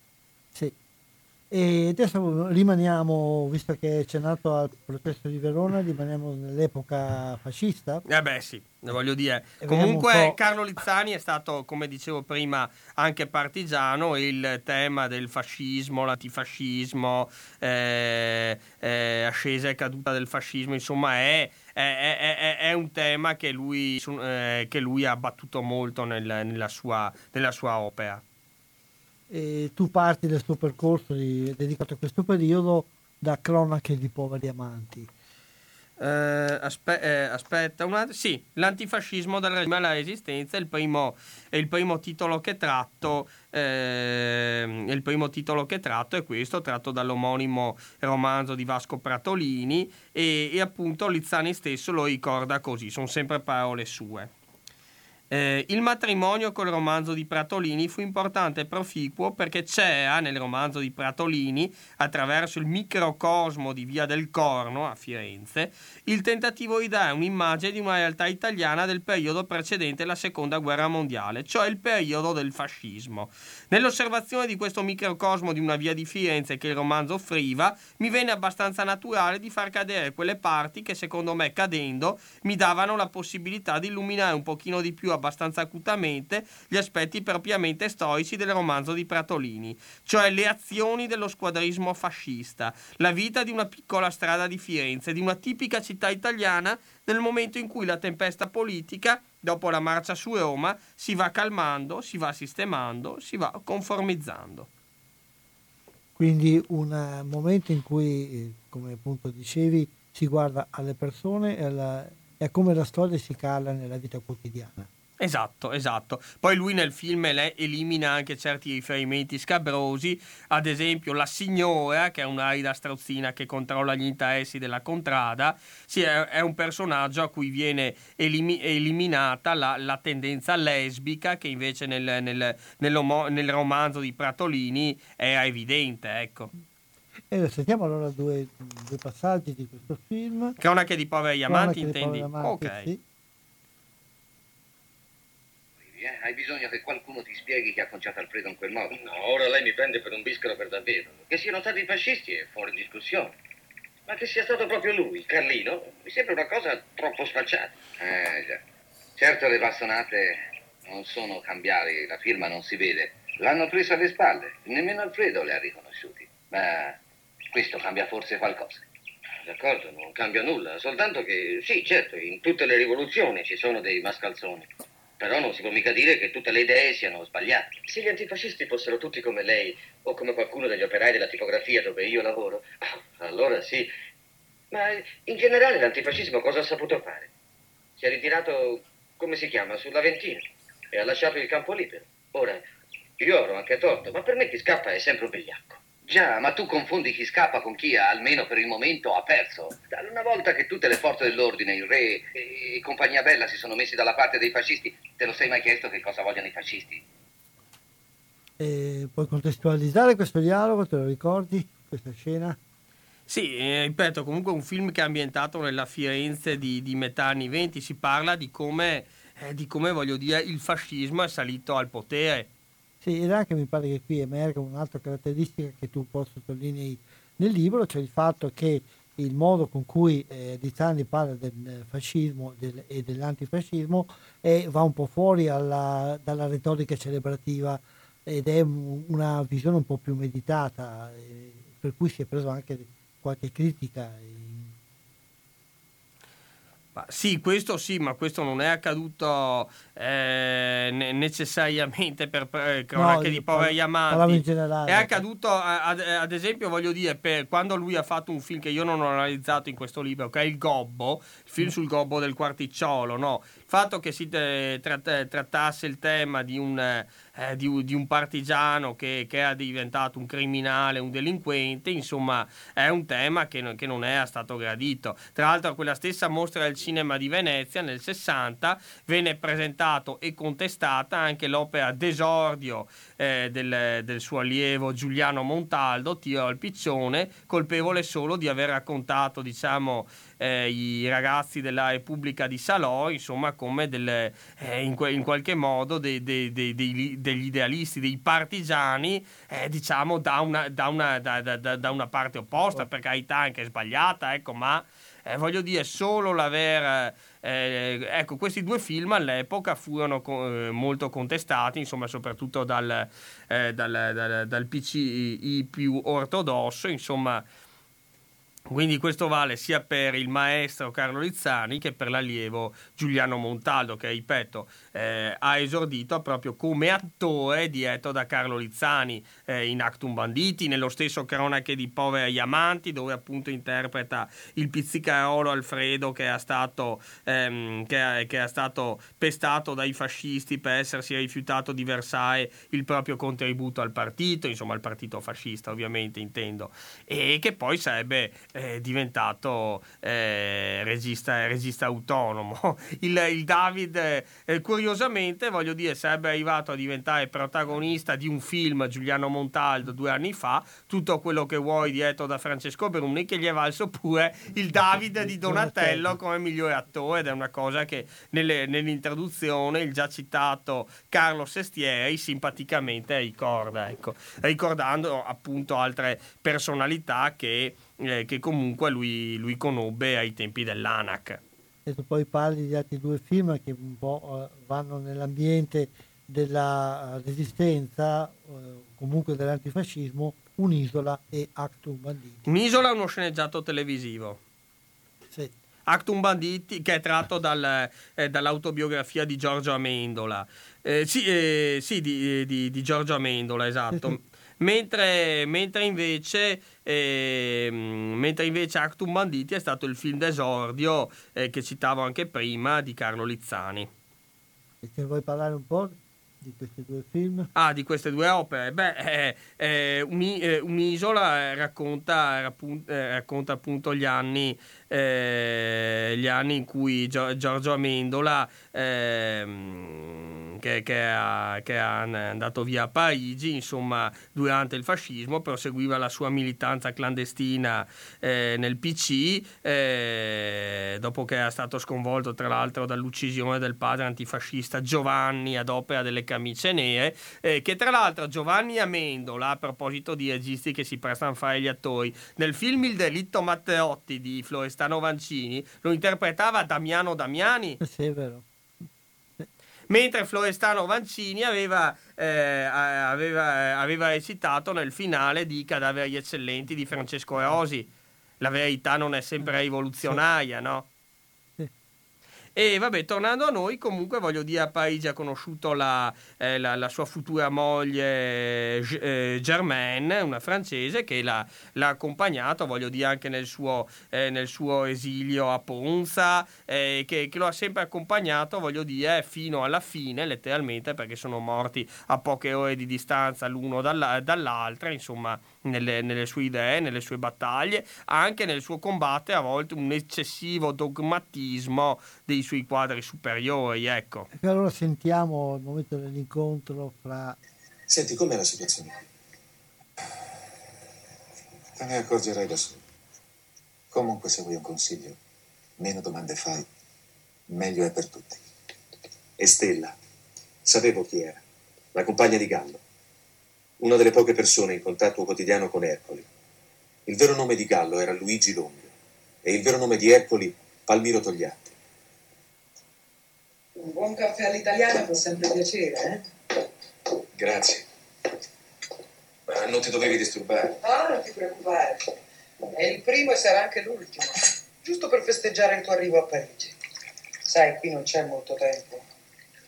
e adesso rimaniamo, visto che c'è nato al processo di Verona, rimaniamo nell'epoca fascista. Eh beh sì, voglio dire. E Comunque Carlo Lizzani è stato, come dicevo prima, anche partigiano. Il tema del fascismo, l'antifascismo, eh, eh, ascesa e caduta del fascismo, insomma è... È, è, è, un tema che lui, eh, che lui ha battuto molto nel, nella, sua, nella sua opera e tu parti del tuo percorso di, dedicato a questo periodo da cronache di poveri amanti. Eh, aspe- eh, aspetta, una... sì, l'antifascismo dal regime alla resistenza è il primo, è il primo titolo che tratto. Eh, il primo titolo che tratto è questo, tratto dall'omonimo romanzo di Vasco Pratolini e, e appunto Lizzani stesso lo ricorda così, sono sempre parole sue. Eh, il matrimonio col romanzo di Pratolini fu importante e proficuo perché c'era nel romanzo di Pratolini, attraverso il microcosmo di Via del Corno a Firenze, il tentativo di dare un'immagine di una realtà italiana del periodo precedente la seconda guerra mondiale, cioè il periodo del fascismo. Nell'osservazione di questo microcosmo di una via di Firenze che il romanzo offriva, mi venne abbastanza naturale di far cadere quelle parti che secondo me cadendo mi davano la possibilità di illuminare un pochino di più abbastanza acutamente gli aspetti propriamente storici del romanzo di Pratolini, cioè le azioni dello squadrismo fascista, la vita di una piccola strada di Firenze, di una tipica città italiana nel momento in cui la tempesta politica, dopo la marcia su Roma, si va calmando, si va sistemando, si va conformizzando. Quindi un momento in cui, eh, come appunto dicevi, si guarda alle persone e, alla, e a come la storia si cala nella vita quotidiana. Esatto, esatto. Poi lui nel film elimina anche certi riferimenti scabrosi, ad esempio la signora, che è un'arida strozzina che controlla gli interessi della contrada, sì, è, è un personaggio a cui viene elimi- eliminata la, la, tendenza lesbica che invece nel, nel, nel, romanzo di Pratolini era evidente, ecco. E sentiamo allora due, due, passaggi di questo film. Cronache di poveri amanti, intendi? Amanti, ok. Sì. Eh? Hai bisogno che qualcuno ti spieghi che ha conciato Alfredo in quel modo. No, ora lei mi prende per un biscaro per davvero. Che siano stati fascisti è fuori discussione. Ma che sia stato proprio lui, Carlino, mi sembra una cosa troppo sfacciata. Eh, già. Certo le bastonate non sono cambiali, la firma non si vede. L'hanno preso alle spalle, nemmeno Alfredo le ha riconosciuti. Ma questo cambia forse qualcosa. D'accordo, non cambia nulla, soltanto che sì, certo, in tutte le rivoluzioni ci sono dei mascalzoni. Però non si può mica dire che tutte le idee siano sbagliate. Se gli antifascisti fossero tutti come lei o come qualcuno degli operai della tipografia dove io lavoro, allora sì. Ma in generale l'antifascismo cosa ha saputo fare? Si è ritirato, come si chiama, sull'Aventino e ha lasciato il campo libero. Ora, io avrò anche torto, ma per me chi scappa è sempre un vigliacco. Già, ma tu confondi chi scappa con chi, almeno per il momento, ha perso. Una volta che tutte le forze dell'ordine, il re e compagnia bella si sono messi dalla parte dei fascisti, te lo sei mai chiesto che cosa vogliono i fascisti? E puoi contestualizzare questo dialogo, te lo ricordi, questa scena? Sì, eh, ripeto, comunque un film che è ambientato nella Firenze di, di metà anni venti, si parla di come, eh, di come, voglio dire, il fascismo è salito al potere sì, ed anche mi pare che qui emerga un'altra caratteristica che tu poi sottolinei nel libro, cioè il fatto che il modo con cui eh, Rizzani parla del fascismo del, e dell'antifascismo è, va un po' fuori alla, dalla retorica celebrativa ed è un, una visione un po' più meditata, eh, per cui si è preso anche qualche critica ma sì, questo sì, ma questo non è accaduto eh, necessariamente per, per cronache no, di poveri amanti. È accaduto, ad, ad, esempio, voglio dire, per, quando lui ha fatto un film che io non ho analizzato in questo libro, che è Il Gobbo, il film mm. sul Gobbo del Quarticciolo, no? Fatto che si tratt- trattasse il tema di un eh, di, di, un partigiano che, che, è diventato un criminale, un delinquente, insomma è un tema che, che non è stato gradito. Tra l'altro quella stessa mostra del cinema di Venezia nel 60 venne presentato e contestata anche l'opera Desordio eh, del, del, suo allievo Giuliano Montaldo, Tiro al Piccione, colpevole solo di aver raccontato diciamo, eh, i ragazzi della Repubblica di Salò, insomma, come delle, eh, in, que- in, qualche modo dei, dei, dei, degli idealisti, dei partigiani, eh, diciamo, da una, da, una, da, da una, parte opposta, per carità anche sbagliata, ecco, ma eh, voglio dire, solo l'aver... Eh, ecco, questi due film all'epoca furono co- eh, molto contestati, insomma, soprattutto dal, eh, dal, dal, dal PCI più ortodosso, insomma, quindi questo vale sia per il maestro Carlo Rizzani che per l'allievo Giuliano Montaldo che, ripeto, eh, ha esordito proprio come attore dietro da Carlo Rizzani eh, in Actum Banditi, nello stesso Cronache di Poveri Amanti dove appunto interpreta il pizzicarolo Alfredo che è stato, ehm, che che è stato pestato dai fascisti per essersi rifiutato di versare il proprio contributo al partito, insomma al partito fascista ovviamente intendo, e che poi sarebbe è diventato eh, regista, regista, autonomo. Il, il David, eh, curiosamente, voglio dire, sarebbe arrivato a diventare protagonista di un film Giuliano Montaldo due anni fa, tutto quello che vuoi dietro da Francesco Bruni, che gli è valso pure il David di Donatello come migliore attore ed è una cosa che nelle, nell'introduzione il già citato Carlo Sestieri simpaticamente ricorda, ecco, ricordando appunto altre personalità che, eh, che comunque lui, lui, conobbe ai tempi dell'ANAC. E tu poi parli di altri due film che un po' eh, vanno nell'ambiente della resistenza, eh, comunque dell'antifascismo, Un'isola e Actum Banditi. Un'isola è uno sceneggiato televisivo. Sì. Actum Banditi, che è tratto dal, eh, dall'autobiografia di Giorgio Amendola. Eh, sì, eh, sì di, di, di, Giorgio Amendola, esatto. Sì, sì. Mentre, mentre, invece, eh, mentre invece Actum Banditi è stato il film d'esordio eh, che citavo anche prima di Carlo Lizzani. E se vuoi parlare un po' di questi due film? Ah, di queste due opere? Beh, eh, eh, Un'isola racconta, racconta, appunto gli anni eh, gli anni in cui Giorgio Amendola, eh, che, che, ha, che, è andato via a Parigi, insomma, durante il fascismo, proseguiva la sua militanza clandestina eh, nel PC, eh, dopo che era stato sconvolto tra l'altro dall'uccisione del padre antifascista Giovanni ad opera delle camicie nere, eh, che tra l'altro Giovanni Amendola, a proposito di registi che si prestano a fare gli attori, nel film Il delitto Matteotti di Florestano Stano Vancini lo interpretava Damiano Damiani. Sì, è vero. Mentre Florestano Vancini aveva, eh, aveva, aveva recitato nel finale di Cadaveri eccellenti di Francesco Rosi. La verità non è sempre rivoluzionaria, no? E vabbè, tornando a noi, comunque voglio dire, a Parigi ha conosciuto la, eh, la, la sua futura moglie eh, Germaine, una francese, che l'ha, l'ha, accompagnato, voglio dire, anche nel suo, eh, nel suo esilio a Ponza, eh, che, che, lo ha sempre accompagnato, voglio dire, fino alla fine, letteralmente, perché sono morti a poche ore di distanza l'uno dalla, dall'altra, insomma, nelle, nelle sue idee, nelle sue battaglie, anche nel suo combattere a volte un eccessivo dogmatismo dei suoi quadri superiori, ecco. E allora sentiamo il momento dell'incontro fra... Senti, com'è la situazione? Te ne accorgerai da solo. Comunque, se vuoi un consiglio, meno domande fai, meglio è per tutti. E Stella, sapevo chi era, la compagna di Gallo, una delle poche persone in contatto quotidiano con Ercoli. Il vero nome di Gallo era Luigi Longo e il vero nome di Ercoli Palmiro Togliatti. Un buon caffè all'italiana fa sempre piacere, eh? Grazie. Ma non ti dovevi disturbare. Ah, non ti preoccupare. È il primo e sarà anche l'ultimo. Giusto per festeggiare il tuo arrivo a Parigi. Sai, qui non c'è molto tempo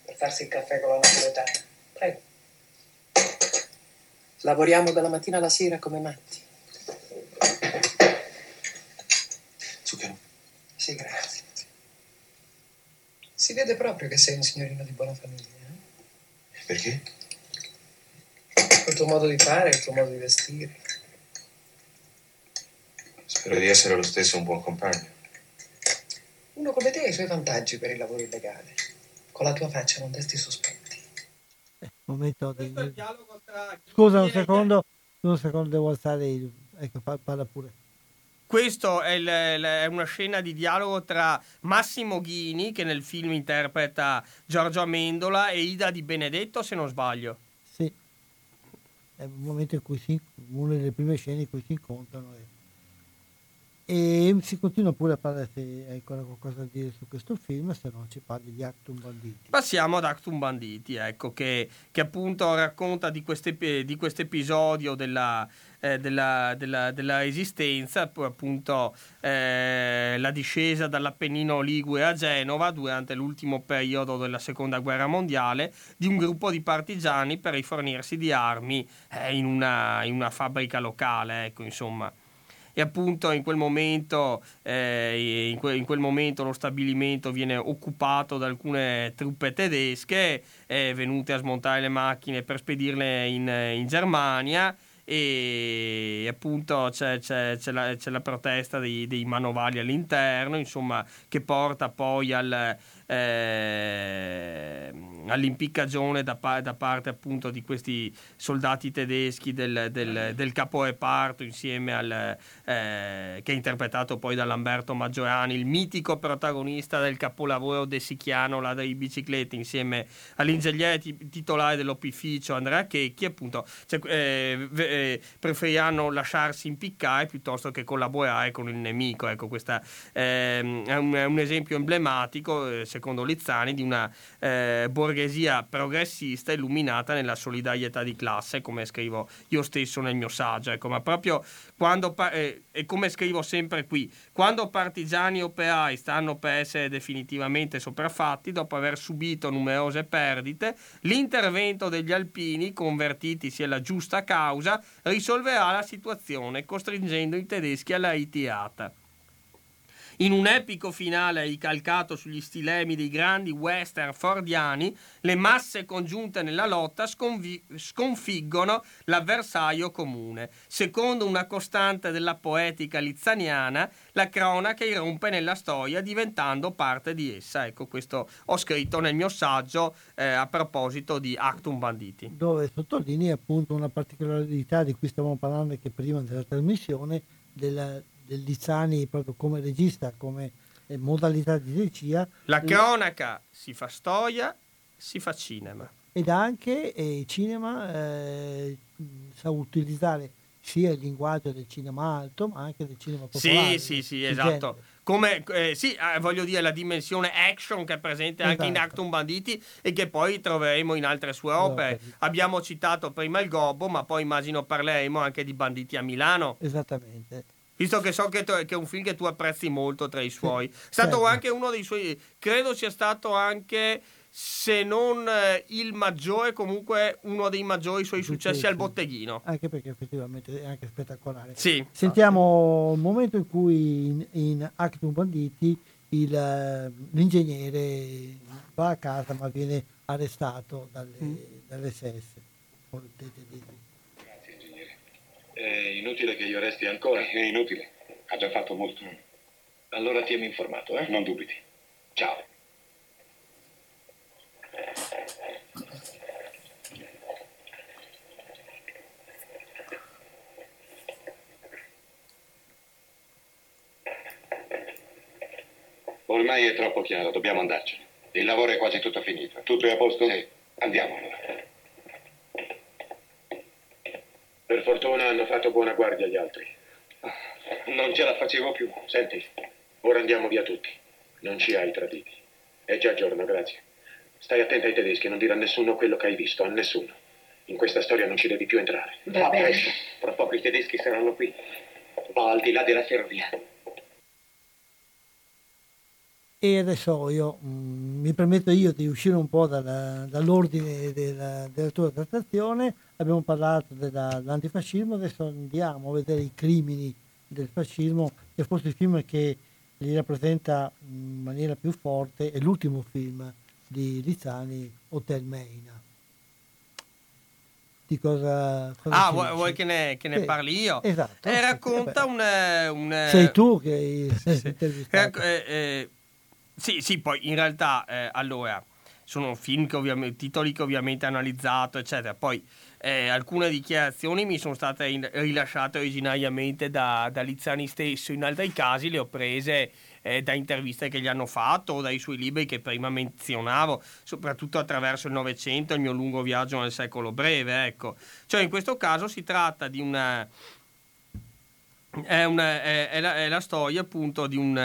per farsi il caffè con la napoletana. Prego. Lavoriamo dalla mattina alla sera come matti. Zucchero? Sì, grazie. Si vede proprio che sei un signorino di buona famiglia. Eh? Perché? Il tuo modo di fare, il tuo modo di vestire. Spero di essere lo stesso un buon compagno. Uno come te ha i suoi vantaggi per il lavoro illegale. Con la tua faccia non desti sospetti. Momento del... Scusa un secondo, un secondo devo alzare il... Ecco, parla pure. Questo è, il, è, una scena di dialogo tra Massimo Ghini, che nel film interpreta Giorgio Amendola, e Ida Di Benedetto, se non sbaglio. Sì, è un momento in cui si, una delle prime scene in cui si incontrano. E e si continua pure a parlare se hai ancora qualcosa da dire su questo film, se no ci parli di Actum Banditi. Passiamo ad Actum Banditi, ecco, che, che appunto racconta di questo episodio della, eh, della, della, della, resistenza, appunto eh, la discesa dall'Appennino Ligure a Genova durante l'ultimo periodo della seconda guerra mondiale di un gruppo di partigiani per rifornirsi di armi eh, in, una, in una fabbrica locale, ecco, insomma e appunto in quel momento, eh, in, que- in, quel momento lo stabilimento viene occupato da alcune truppe tedesche eh, venute a smontare le macchine per spedirle in, in Germania e appunto c'è, c'è, c'è, la, c'è la, protesta dei, dei, manovali all'interno, insomma, che porta poi al, eh, all'impiccagione da, da, parte appunto di questi soldati tedeschi del, del, del caporeparto insieme al eh, che è interpretato poi da Lamberto Maggiorani, il mitico protagonista del capolavoro de Sichiano, la dei biciclette, insieme all'ingegnere titolare dell'opificio Andrea Checchi, appunto cioè, eh, eh, preferiranno lasciarsi impiccare piuttosto che collaborare con il nemico. Ecco, questo ehm, è, un, è, un, esempio emblematico, eh, secondo Lizzani, di una eh, borghesia progressista illuminata nella solidarietà di classe, come scrivo io stesso nel mio saggio. Ecco, ma proprio quando, eh, e come scrivo sempre qui, quando partigiani e operai stanno per essere definitivamente sopraffatti, dopo aver subito numerose perdite, l'intervento degli alpini, convertitisi alla giusta causa, risolverà la situazione costringendo i tedeschi alla ritirata in un epico finale ricalcato sugli stilemi dei grandi western fordiani, le masse congiunte nella lotta sconvi- sconfiggono l'avversario comune. Secondo una costante della poetica lizzaniana, la cronaca irrompe nella storia diventando parte di essa. Ecco, questo ho scritto nel mio saggio eh, a proposito di Actum Banditi. Dove sottolinea appunto una particolarità di cui stavamo parlando anche prima della trasmissione, della del Lizzani proprio come regista, come eh, modalità di regia. La cronaca si fa storia, si fa cinema. Ed anche eh, il cinema eh, sa utilizzare sia il linguaggio del cinema alto, ma anche del cinema popolare. Sì, sì, sì, esatto. Come, eh, sì, eh, voglio dire, la dimensione action che è presente anche esatto. in Actum Banditi e che poi troveremo in altre sue opere. No, Abbiamo citato prima il Gobbo, ma poi immagino parleremo anche di Banditi a Milano. Esattamente. Visto che so che, che, è un film che tu apprezzi molto tra i suoi. È stato certo. anche uno dei suoi. Credo sia stato anche. Se non eh, il maggiore, comunque uno dei maggiori suoi successi sì, al botteghino. Anche perché effettivamente è anche spettacolare. Sì. Sentiamo il momento in cui in, in Actum Banditi il, eh, l'ingegnere va a casa ma viene arrestato dalle, mm. dall'SS. È inutile che io resti ancora. È inutile, ha già fatto molto. Allora tieni informato, eh? Non dubiti. Ciao. Ormai è troppo chiaro, dobbiamo andarcene. Il lavoro è quasi tutto finito. Tutto è a posto? Sì. Andiamo allora. Per fortuna hanno fatto buona guardia gli altri. Non ce la facevo più. Senti, ora andiamo via tutti. Non ci hai traditi. È già giorno, grazie. Stai attento ai tedeschi, non dire a nessuno quello che hai visto, a nessuno. In questa storia non ci devi più entrare. Va bene. Tra poco i tedeschi saranno qui. Va al di là della ferrovia. E adesso io mh, mm, mi permetto io di uscire un po' dalla, dall'ordine della, della, tua trattazione. Abbiamo parlato della, dell'antifascismo, adesso andiamo a vedere i crimini del fascismo, che forse il film che li rappresenta in maniera più forte è l'ultimo film di Lizzani, Hotel Meina. Di cosa, cosa ah, vuoi, vuoi che ne, che ne sì, parli io? Esatto. E racconta un, un, Sei tu che hai sì, sì. Sì, sì, poi in realtà, eh, allora, sono film che ovviamente, titoli che ovviamente ho analizzato, eccetera. Poi eh, alcune dichiarazioni mi sono state in, rilasciate originariamente da, da, Lizzani stesso, in altri casi le ho prese eh, da interviste che gli hanno fatto o dai suoi libri che prima menzionavo, soprattutto attraverso il Novecento, il mio lungo viaggio nel secolo breve, ecco. Cioè in questo caso si tratta di una è, una, è, è, la, è, la, storia appunto di un,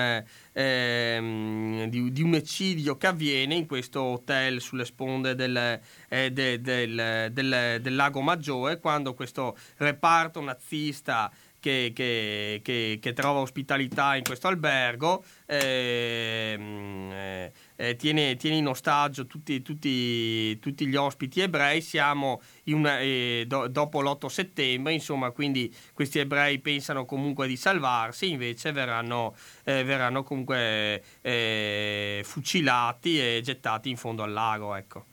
eh, di, di un, eccidio che avviene in questo hotel sulle sponde del, eh, de, del, del, del, lago Maggiore quando questo reparto nazista che, che, che, che trova ospitalità in questo albergo ehm, eh, eh, tiene, tiene, in ostaggio tutti, tutti, tutti, gli ospiti ebrei, siamo una, eh, do, dopo l'8 settembre, insomma, quindi questi ebrei pensano comunque di salvarsi, invece verranno, eh, verranno comunque eh, fucilati e gettati in fondo al lago. Ecco.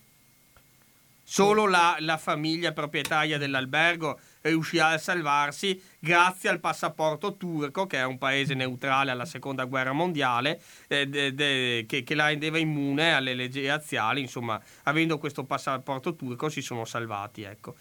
Solo la, la famiglia proprietaria dell'albergo riuscirà a salvarsi grazie al passaporto turco, che è un paese neutrale alla seconda guerra mondiale, eh, de, de, che, che, la rendeva immune alle leggi razziali. Insomma, avendo questo passaporto turco si sono salvati, ecco.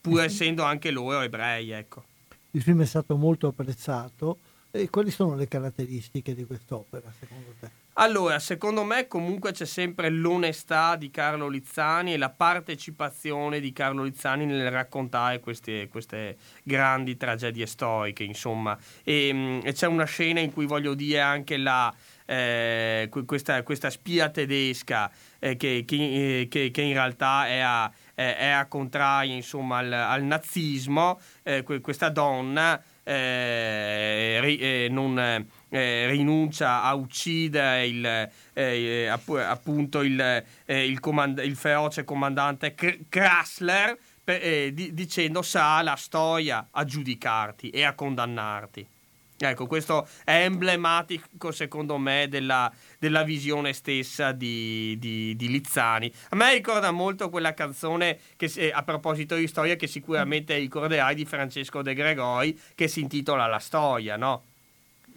pur essendo anche loro ebrei. Ecco. Il film è stato molto apprezzato. E quali sono le caratteristiche di quest'opera, secondo te? Allora, secondo me comunque c'è sempre l'onestà di Carlo Lizzani e la partecipazione di Carlo Lizzani nel raccontare queste, queste grandi tragedie storiche, insomma. E, mm, e, c'è una scena in cui voglio dire anche la, eh, questa, questa, spia tedesca eh, che, che, eh, che, che, in realtà è a, è a contraria insomma, al, al nazismo, eh, questa donna eh, eh, non eh, rinuncia a uccidere il, eh, appunto il, il, comand- il, feroce comandante Krasler per, di- dicendo sa la storia a giudicarti e a condannarti. Ecco, questo è emblematico secondo me della, della visione stessa di, di, di, Lizzani. A me ricorda molto quella canzone che, a proposito di storia che sicuramente ricorderai di Francesco De Gregori che si intitola La storia, no?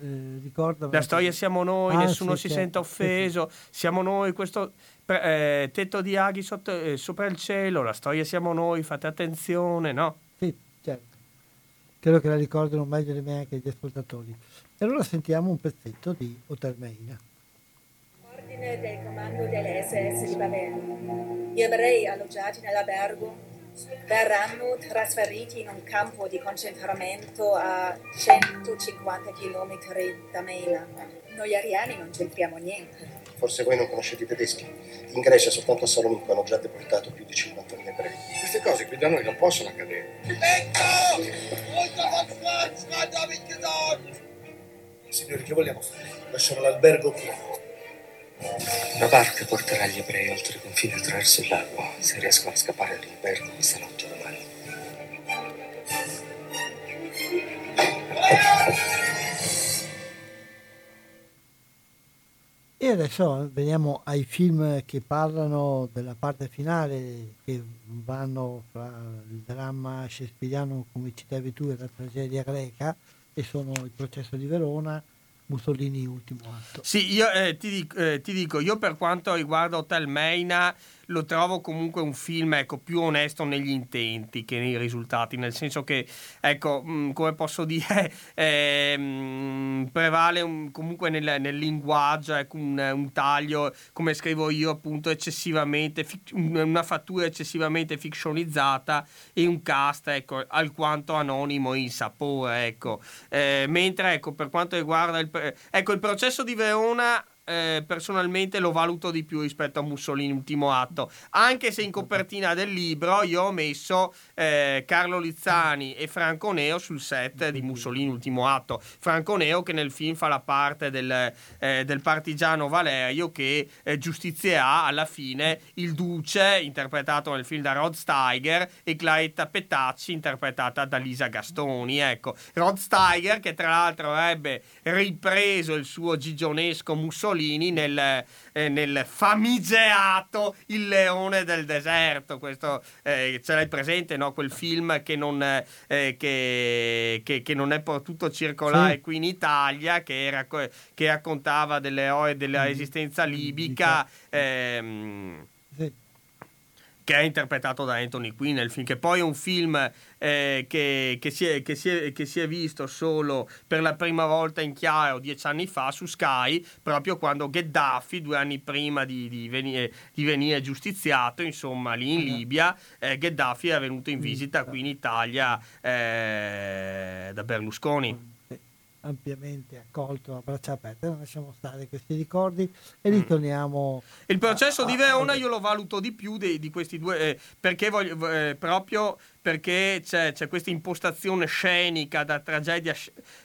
Eh, ricordo la storia siamo noi, ah, nessuno sì, si certo. sente offeso, siamo noi, questo eh, tetto di aghi sotto, eh, sopra il cielo, la storia siamo noi, fate attenzione, no? Sì, certo. Credo che la ricordino meglio di me anche gli ascoltatori. E allora sentiamo un pezzetto di Hotel Meina. Ordine del comando delle SS di Baviera. Gli ebrei alloggiati nell'albergo verranno trasferiti in un campo di concentramento a 150 km da Mela. Noi ariani non c'entriamo niente. Forse voi non conoscete i tedeschi. In Grecia soltanto a Salonico hanno già deportato più di 50.000 ebrei. Queste cose qui da noi non possono accadere. Signori, che vogliamo fare? Lasciamo l'albergo pieno. Una barca porterà gli ebrei oltre i confini attraverso lago. Se riescono a scappare dall'albergo questa notte o domani. E adesso veniamo ai film che parlano della parte finale, che vanno fra il dramma shakespeariano, come citavi tu, e la tragedia greca, e sono il processo di Verona, Mussolini ultimo atto. Sì, io eh, ti, dico, eh, ti, dico, io per quanto riguarda Hotel Meina lo trovo comunque un film ecco, più onesto negli intenti che nei risultati, nel senso che, ecco, mm, come posso dire, eh, prevale un, comunque nel, nel linguaggio ecco, un, un, taglio, come scrivo io, appunto, eccessivamente, una fattura eccessivamente fictionizzata e un cast ecco, alquanto anonimo in sapore. Ecco. Eh, mentre ecco, per quanto riguarda il, ecco, il processo di Verona eh, personalmente lo valuto di più rispetto a Mussolini ultimo atto. Anche se in copertina del libro io ho messo eh, Carlo Lizzani e Franco Neo sul set di Mussolini ultimo atto. Franco Neo che nel film fa la parte del, eh, del partigiano Valerio che eh, giustizia alla fine il duce interpretato nel film da Rod Steiger e Claretta Petacci interpretata da Lisa Gastoni ecco. Rod Steiger che tra l'altro avrebbe ripreso il suo gigionesco Mussolini Pasolini nel, eh, nel famigerato Il leone del deserto. Questo eh, ce l'hai presente, no? quel film che non, eh, che, che, che non, è potuto circolare sì. qui in Italia, che, era, che raccontava delle, della resistenza libica. Ehm, sì che è interpretato da Anthony Quinn nel film, che poi è un film eh, che, che, si è, che, si è, che, si è, visto solo per la prima volta in chiaro dieci anni fa su Sky, proprio quando Gheddafi, due anni prima di, di, venire, di venire, giustiziato, insomma, lì in Libia, eh, Gheddafi è venuto in visita qui in Italia eh, da Berlusconi ampiamente accolto a braccia aperte, non lasciamo stare questi ricordi e ritorniamo. Il processo a, di Verona io lo valuto di più di, di questi due, eh, perché voglio, eh, proprio perché c'è, c'è, questa impostazione scenica da tragedia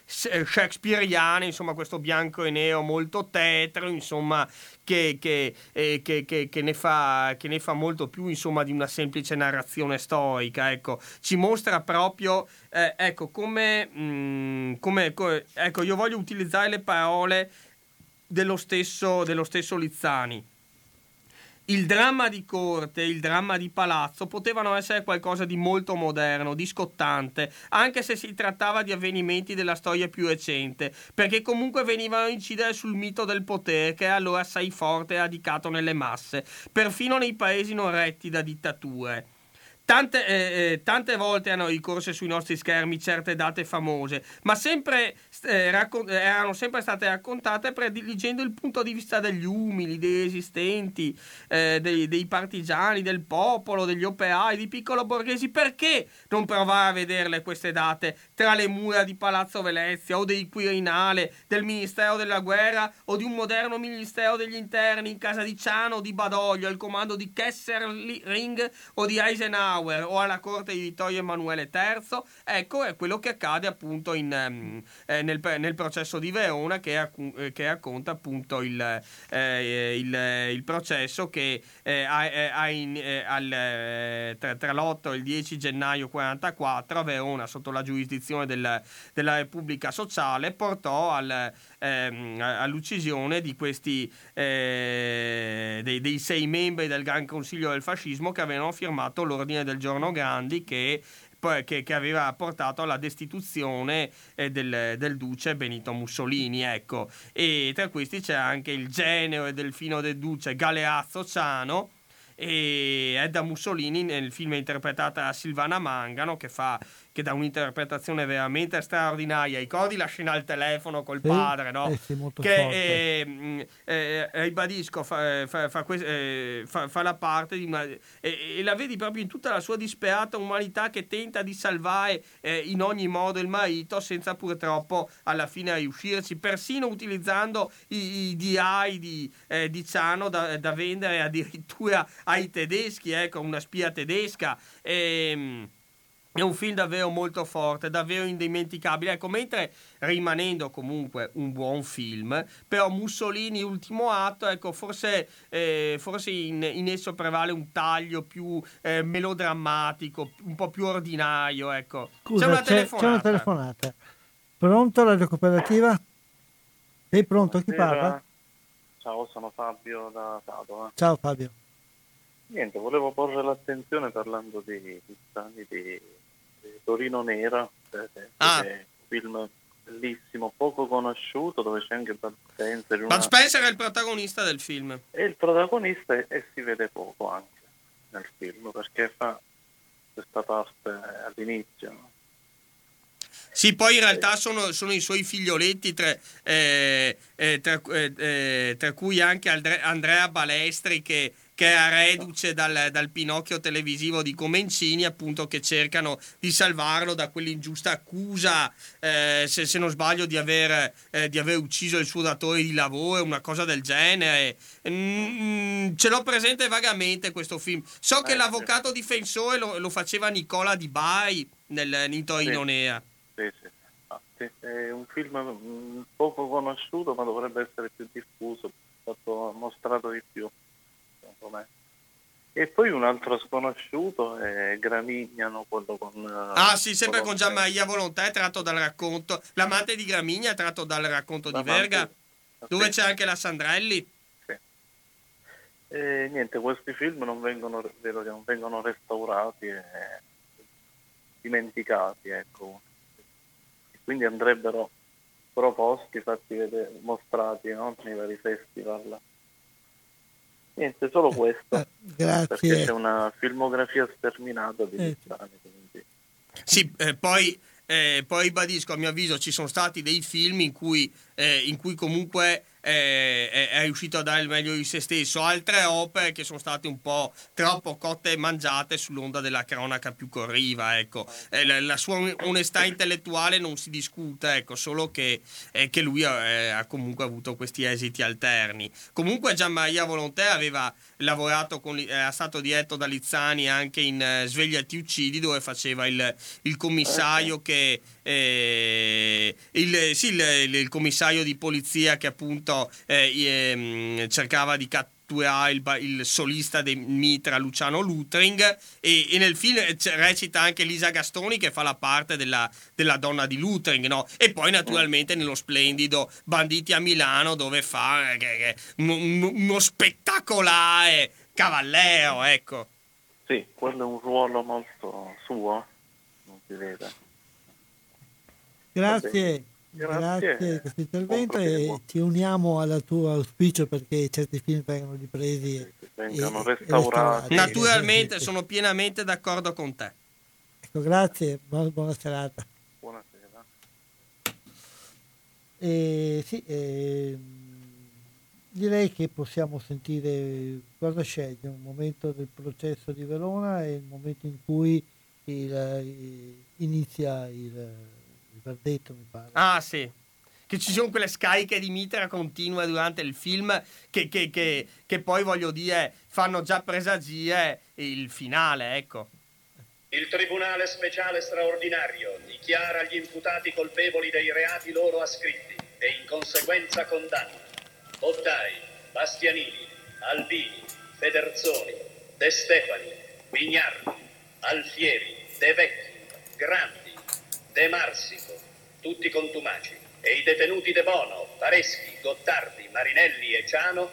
shakespeariana, insomma questo bianco e nero molto tetro, insomma che, che, eh, che, che, ne fa, ne fa molto più insomma di una semplice narrazione storica, ecco, ci mostra proprio, eh, ecco, come, mh, mm, come, come, ecco, io voglio utilizzare le parole dello stesso, dello stesso Lizzani il dramma di corte, il dramma di palazzo potevano essere qualcosa di molto moderno, di scottante, anche se si trattava di avvenimenti della storia più recente, perché comunque venivano a incidere sul mito del potere che è allora assai forte e radicato nelle masse, perfino nei paesi non retti da dittature. Tante, eh, eh, tante, volte hanno ricorso sui nostri schermi certe date famose, ma sempre, eh, raccon- erano sempre state raccontate prediligendo il punto di vista degli umili, dei resistenti, eh, dei, dei, partigiani, del popolo, degli operai, dei piccolo borghesi. Perché non provare a vederle queste date tra le mura di Palazzo Venezia o dei Quirinale, del Ministero della Guerra o di un moderno Ministero degli Interni in casa di Ciano o di Badoglio, al comando di Kesselring o di Eisenhower? Eisenhower o alla corte di Vittorio Emanuele III, ecco è quello che accade appunto in, ehm, eh, nel, nel, processo di Verona che, eh, che racconta appunto il, eh, il, il processo che eh, ha, eh, ha in, al, tra, tra, l'8 e il 10 gennaio 44 a Verona sotto la giurisdizione del, della Repubblica Sociale portò al ehm, all'uccisione di questi eh, dei, dei, sei membri del Gran Consiglio del Fascismo che avevano firmato l'ordine del giorno Grandi che che, che, aveva portato alla destituzione eh, del, del, duce Benito Mussolini. Ecco. E tra questi c'è anche il genero e delfino del duce Galeazzo Ciano. E Edda Mussolini nel film interpretata da Silvana Mangano che fa che dà un'interpretazione veramente straordinaria. Ricordi la scena al telefono col padre, no? Eh sì, che eh, eh, ribadisco, fa, fa, fa, eh, fa, la parte di una. e la vedi proprio in tutta la sua disperata umanità che tenta di salvare eh, in ogni modo il marito senza purtroppo alla fine riuscirci, persino utilizzando i, i DI di, eh, di Ciano da, da, vendere addirittura ai tedeschi, ecco, una spia tedesca. Ehm, è un film davvero molto forte, davvero indimenticabile. Ecco, mentre rimanendo comunque un buon film, però Mussolini, ultimo atto, ecco, forse, eh, forse in, in, esso prevale un taglio più eh, melodrammatico, un po' più ordinario. Ecco. Scusa, c'è una, c'è, c'è una telefonata. Pronto, radio cooperativa? Sei pronto? Chi parla? Ciao, sono Fabio da Padova. Ciao Fabio. Niente, volevo porre l'attenzione parlando di, di, di Torino Nera, ah. è un film bellissimo, poco conosciuto, dove c'è anche Bud Spencer. Una... Bud Spencer è il protagonista del film. È il protagonista e si vede poco anche nel film, perché fa questa parte all'inizio. No? Sì, poi in realtà sono, sono i suoi figlioletti, tra, eh, eh, tra, eh, eh tra cui anche Andrea Balestri che che è reduce dal, dal, Pinocchio televisivo di Comencini, appunto, che cercano di salvarlo da quell'ingiusta accusa, eh, se, se, non sbaglio, di aver, eh, di aver, ucciso il suo datore di lavoro, una cosa del genere. Mm, ce l'ho presente vagamente questo film. So che eh, l'avvocato difensore lo, lo, faceva Nicola Di Bari nel Nito sì. Inonea. Sì, sì. Ah, sì, è un film mm, poco conosciuto, ma dovrebbe essere più diffuso, stato mostrato di più me. E poi un altro sconosciuto è Gramignano, quello con... Ah sì, sempre con Gian Maria Volontà, è tratto dal racconto. L'amante di Gramigna è tratto dal racconto di Verga, dove c'è anche la Sandrelli. Sì. E niente, questi film non vengono, vedo che non vengono restaurati e dimenticati, ecco. quindi andrebbero proposti, fatti vedere, mostrati no? nei vari festival. Niente, solo questo. Eh, grazie. Perché c'è una filmografia sterminata di eh. Quindi. Sì, eh, poi, eh, poi ribadisco, a mio avviso ci sono stati dei film in cui, eh, in cui comunque è, è, riuscito a dare il meglio di se stesso. Altre opere che sono state un po' troppo cotte e mangiate sull'onda della cronaca più corriva. Ecco. Eh, la, la, sua onestà intellettuale non si discute, ecco, solo che, eh, che lui ha, eh, ha, comunque avuto questi esiti alterni. Comunque Gian Maria Volontè aveva lavorato con, era stato diretto da Lizzani anche in uh, Sveglia ti uccidi dove faceva il, il commissario che eh, il, sì, il, il, commissario di polizia che appunto eh, eh, cercava di catturare il, il, solista dei Mitra Luciano Lutring e, e, nel film recita anche Lisa Gastoni che fa la parte della, della donna di Lutring no? e poi naturalmente nello splendido Banditi a Milano dove fa eh, uno, uno spettacolare cavallero, ecco. Sì, quello è un ruolo molto suo, non si vede. Grazie, Grazie. grazie di questo intervento e ci uniamo al tuo auspicio perché certi film vengano ripresi e, vengano e- e restaurati. Naturalmente sono pienamente d'accordo con te. Ecco, grazie, buona, buona serata. Buonasera. E, sì, ehm, direi che possiamo sentire cosa sceglie, un momento del processo di Verona e il momento in cui il, eh, inizia il, verdetto, mi pare. Ah, sì. Che ci sono quelle scariche di mitra continue durante il film che, che- che- che poi, voglio dire, fanno già presagire il finale, ecco. Il Tribunale Speciale Straordinario dichiara gli imputati colpevoli dei reati loro ascritti e in conseguenza condanna Boddai, Bastianini, Albini, Federzoni, De Stefani, Vignardi, Alfieri, De Vecchi, Grandi, De Marsico, tutti contumaci, e i detenuti De Bono, Pareschi, Gottardi, Marinelli e Ciano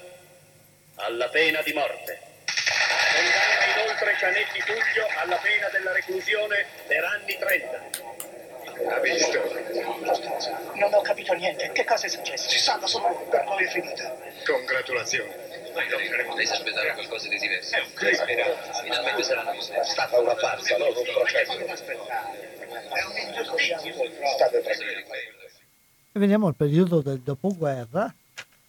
alla pena di morte. Condanna inoltre Cianetti Tullio alla pena della reclusione per anni 30. Ha visto? Non ho capito niente. Che cosa è successo? Si salva solo per noi è finita. Congratulazioni. Ma non potrei aspettare qualcosa di diverso. È un crimine. Finalmente saranno. È stata una farsa, non un processo. È un'ingiustizia. State tranquilli. E veniamo al periodo del dopoguerra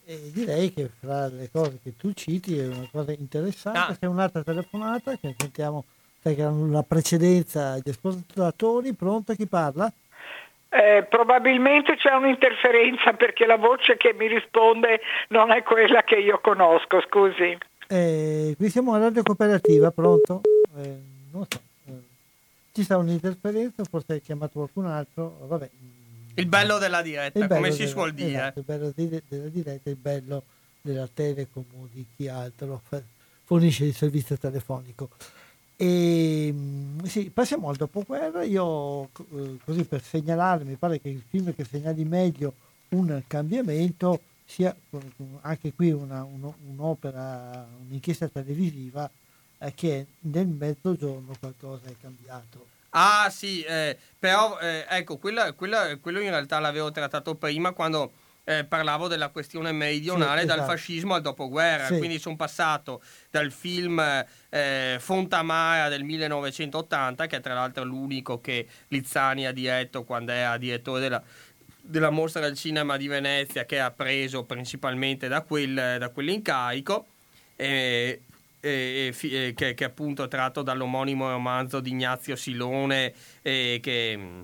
e direi che fra le cose che tu citi è una cosa interessante, Ah. c'è un'altra telefonata che sentiamo, sai che hanno la precedenza agli ascoltatori, pronto chi parla? Eh, probabilmente c'è un'interferenza perché la voce che mi risponde non è quella che io conosco, scusi. Eh, qui siamo a Radio Cooperativa, pronto? Eh, non so, eh, ci sta un'interferenza, forse hai chiamato qualcun altro, vabbè. Il bello della diretta, Il bello come si della- suol dire. esatto, il bello di- della diretta, il bello della Telecom o di chi altro fornisce il servizio telefonico. E, mm, sì, passiamo al dopoguerra. Io, eh, così per segnalare, mi pare che il film che segnali meglio un cambiamento sia con- anche qui una- uno- un'opera, un'inchiesta televisiva eh, che nel mezzogiorno qualcosa è cambiato. Ah sì, eh, però eh, ecco, quella- quella- quello in realtà l'avevo trattato prima quando eh, parlavo della questione meridionale Sì, dal esatto. fascismo al dopoguerra, Sì. quindi sono passato dal film eh, Fontamara del 1980, che è tra l'altro l'unico che Lizzani ha diretto quando era direttore della, della mostra del cinema di Venezia, che ha preso principalmente da, quel, da quell'incarico. eh, eh, che, che appunto è tratto dall'omonimo romanzo di Ignazio Silone eh, che, mm,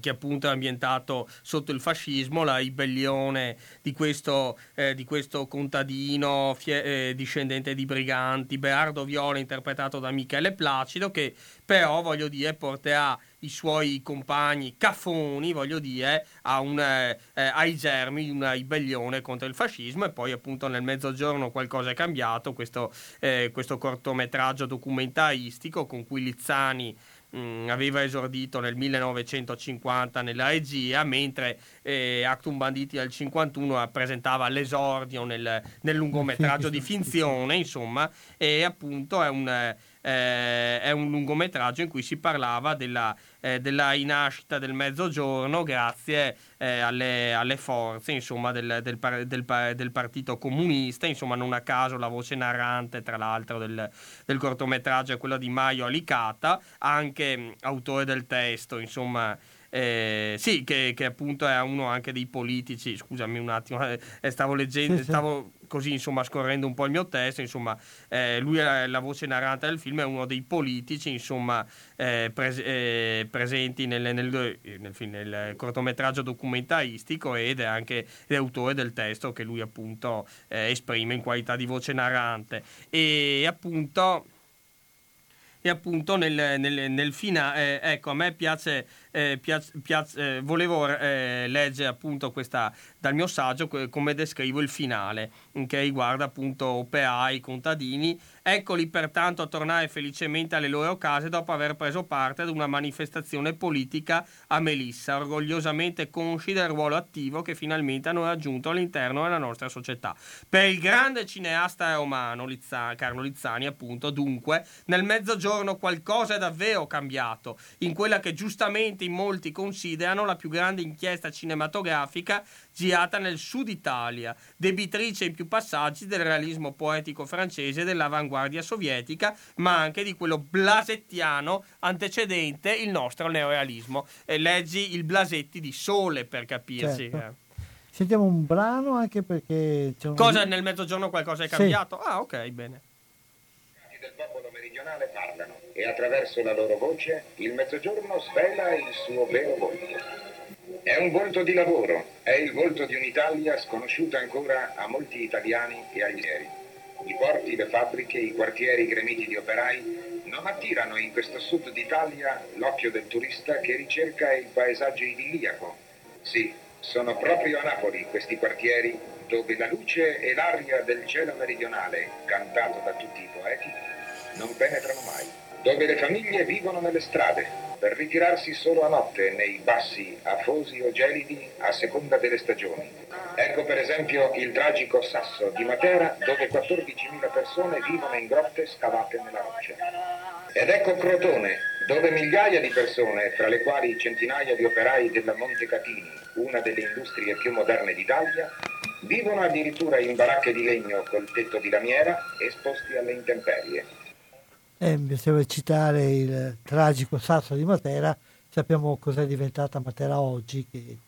che appunto è ambientato sotto il fascismo, la ribellione di questo, eh, di questo contadino fie- eh, discendente di briganti, Berardo Viola interpretato da Michele Placido, che però voglio dire porterà i suoi compagni caffoni, voglio dire, un, eh, eh, ai germi di una ribellione contro il fascismo e poi appunto nel mezzogiorno qualcosa è cambiato, questo, eh, questo cortometraggio documentaristico con cui Lizzani mh, aveva esordito nel 1950 nella regia, mentre eh, Actum Banditi del 51 presentava l'esordio nel, nel lungometraggio di finzione, insomma, e appunto è un, eh, è un lungometraggio in cui si parlava della, eh, della rinascita del mezzogiorno grazie eh, alle, alle forze insomma, del, del del del Partito Comunista, insomma non a caso la voce narrante tra l'altro del, cortometraggio è quella di Mario Alicata, anche autore del testo, insomma. Eh, sì, che, che appunto è uno anche dei politici. Scusami un attimo, eh, stavo leggendo, Sì, sì. stavo così insomma scorrendo un po' il mio testo. Insomma, eh, lui è la, voce narrante del film, è uno dei politici, insomma, eh, pres- eh, presenti nel, nel- nel film- nel cortometraggio documentaristico ed è anche l'autore del testo che lui appunto eh, esprime in qualità di voce narrante. E appunto e appunto nel, nel, nel finale, ecco, a me piace, eh, piace- piace- eh, volevo eh, leggere appunto questa, dal mio saggio come descrivo il finale, che riguarda appunto operai, contadini, Eccoli pertanto a tornare felicemente alle loro case dopo aver preso parte ad una manifestazione politica a Melissa, orgogliosamente consci del ruolo attivo che finalmente hanno raggiunto all'interno della nostra società. Per il grande cineasta romano Lizzani, Carlo Lizzani, appunto, dunque, nel mezzogiorno qualcosa è davvero cambiato, in quella che giustamente in molti considerano la più grande inchiesta cinematografica girata nel sud Italia, debitrice in più passaggi del realismo poetico francese dell'avanguardia sovietica, ma anche di quello blasettiano antecedente il nostro neorealismo. E leggi il Blasetti di Sole per capirci. Certo. eh. Sentiamo un brano anche perché c'è un... Cosa nel mezzogiorno qualcosa è Sì. cambiato? Ah, ok, bene. del popolo meridionale parlano e attraverso la loro voce il mezzogiorno svela il suo vero volto. È un volto di lavoro, è il volto di un'Italia sconosciuta ancora a molti italiani e agli ieri. I porti, le fabbriche, i quartieri gremiti di operai non attirano in questo sud d'Italia l'occhio del turista che ricerca il paesaggio idilliaco. Sì, sono proprio a Napoli questi quartieri dove la luce e l'aria del cielo meridionale, cantato da tutti i poeti, non penetrano mai. Dove le famiglie vivono nelle strade, per ritirarsi solo a notte nei bassi afosi o gelidi a seconda delle stagioni. Ecco per esempio il tragico Sasso di Matera, dove 14.000 persone vivono in grotte scavate nella roccia. Ed ecco Crotone, dove migliaia di persone, fra le quali centinaia di operai della Montecatini, una delle industrie più moderne d'Italia, vivono addirittura in baracche di legno col tetto di lamiera esposti alle intemperie. Eh, mi piaceva citare il tragico Sasso di Matera, sappiamo cos'è diventata Matera oggi, che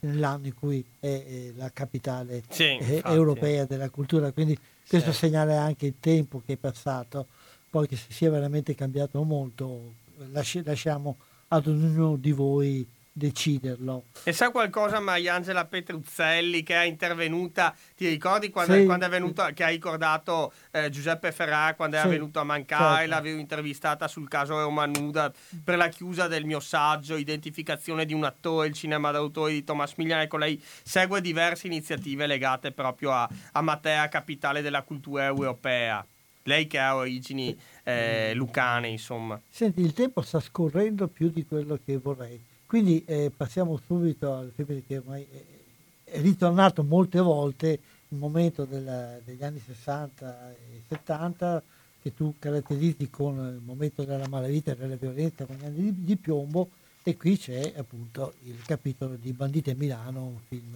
nell'anno in cui è, eh, la capitale Sì, eh, europea della cultura, quindi questo Sì. segnala anche il tempo che è passato, poi che si sia veramente cambiato molto, lasci- lasciamo ad ognuno di voi deciderlo. E sa qualcosa Mariangela Petruzzelli che è intervenuta, ti ricordi quando, Sì. quando è venuto, che ha ricordato eh, Giuseppe Ferrà quando Sì, era venuto a mancare, certo. l'avevo intervistata sul caso Roma Nuda per la chiusa del mio saggio, identificazione di un attore, il cinema d'autore di Thomas Milian, ecco lei segue diverse iniziative legate proprio a, a Matera, capitale della cultura europea. Lei che ha origini eh, lucane, insomma. Senti, il tempo sta scorrendo più di quello che vorrei, quindi eh, passiamo subito al film che ormai è, ritornato molte volte, il momento della- degli anni 60 e 70 che tu caratterizzi con il momento della malavita e della violenza con gli anni di, di piombo e qui c'è appunto il capitolo di Bandite Milano, un film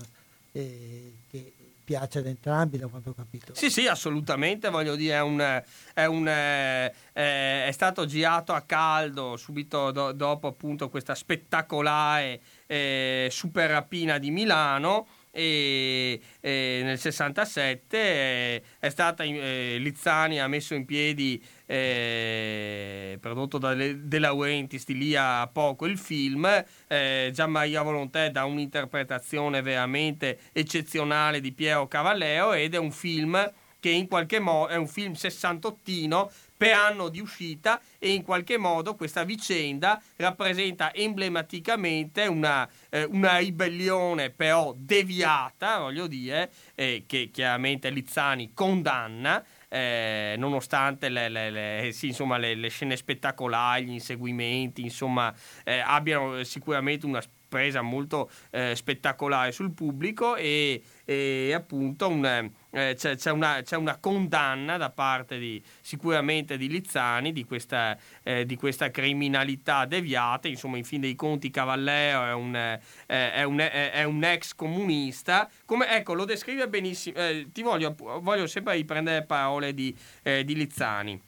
eh, che piace ad entrambi da quanto ho capito. Sì, sì, assolutamente, voglio dire, è, un, è, un, eh, eh, è stato girato a caldo subito do- dopo appunto questa spettacolare eh, super rapina di Milano e, e nel 67 eh, è stata eh, Lizzani ha messo in piedi eh, prodotto da De Laurentiis di a poco il film eh, Gianmaria Volontè dà un'interpretazione veramente eccezionale di Piero Cavallero ed è un film che in qualche modo è un film sessantottino per anno di uscita e in qualche modo questa vicenda rappresenta emblematicamente una, eh, una ribellione però deviata, voglio dire, eh, che chiaramente Lizzani condanna. Eh, nonostante le, le- le- sì, insomma, le- scene spettacolari, gli inseguimenti, insomma, eh, abbiano sicuramente una presa molto eh, spettacolare sul pubblico e, e appunto un, eh, c'è, c'è una, c'è una condanna da parte di, sicuramente di Lizzani di questa, eh, di questa criminalità deviata, insomma in fin dei conti Cavallero è un, eh, è un, è- un ex comunista, come, ecco lo descrive benissimo, eh, ti voglio, voglio sempre riprendere parole di, eh, di Lizzani.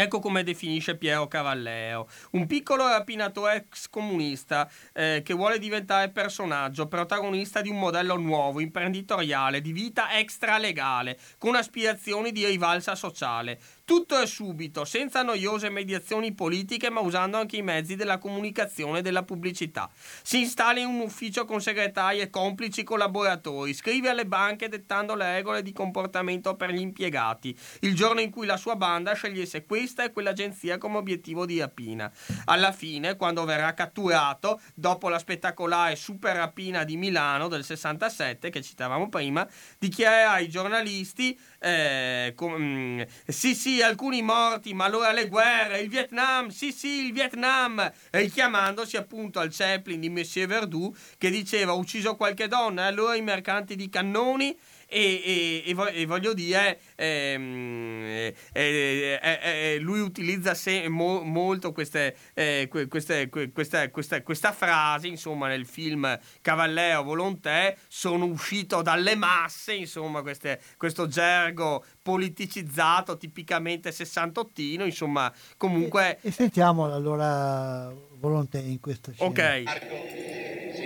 Ecco come definisce Piero Cavallero, un piccolo rapinatore ex comunista eh, che vuole diventare personaggio, protagonista di un modello nuovo, imprenditoriale, di vita extralegale, con aspirazioni di rivalsa sociale. Tutto è subito, senza noiose mediazioni politiche, ma usando anche i mezzi della comunicazione e della pubblicità. Si installa in un ufficio con segretari e complici collaboratori, scrive alle banche dettando le regole di comportamento per gli impiegati, il giorno in cui la sua banda scegliesse questa e quell'agenzia come obiettivo di rapina. Alla fine, quando verrà catturato, dopo la spettacolare super rapina di Milano del 67 che citavamo prima, dichiarerà ai giornalisti eh, com- mm, sì sì alcuni morti, ma allora le guerre, il Vietnam, sì, sì, il Vietnam, richiamandosi appunto al Chaplin di Monsieur Verdoux che diceva ucciso qualche donna, allora i mercanti di cannoni e, e, e, voglio dire, ehm, eh, eh, lui utilizza se, mo, molto queste, eh, queste, questa, questa, questa, frase, insomma, nel film Cavallero Volonté, sono uscito dalle masse, insomma, queste, questo gergo politicizzato, tipicamente sessantottino, insomma, comunque... E, sentiamo allora Volonté in questa scena. Ok.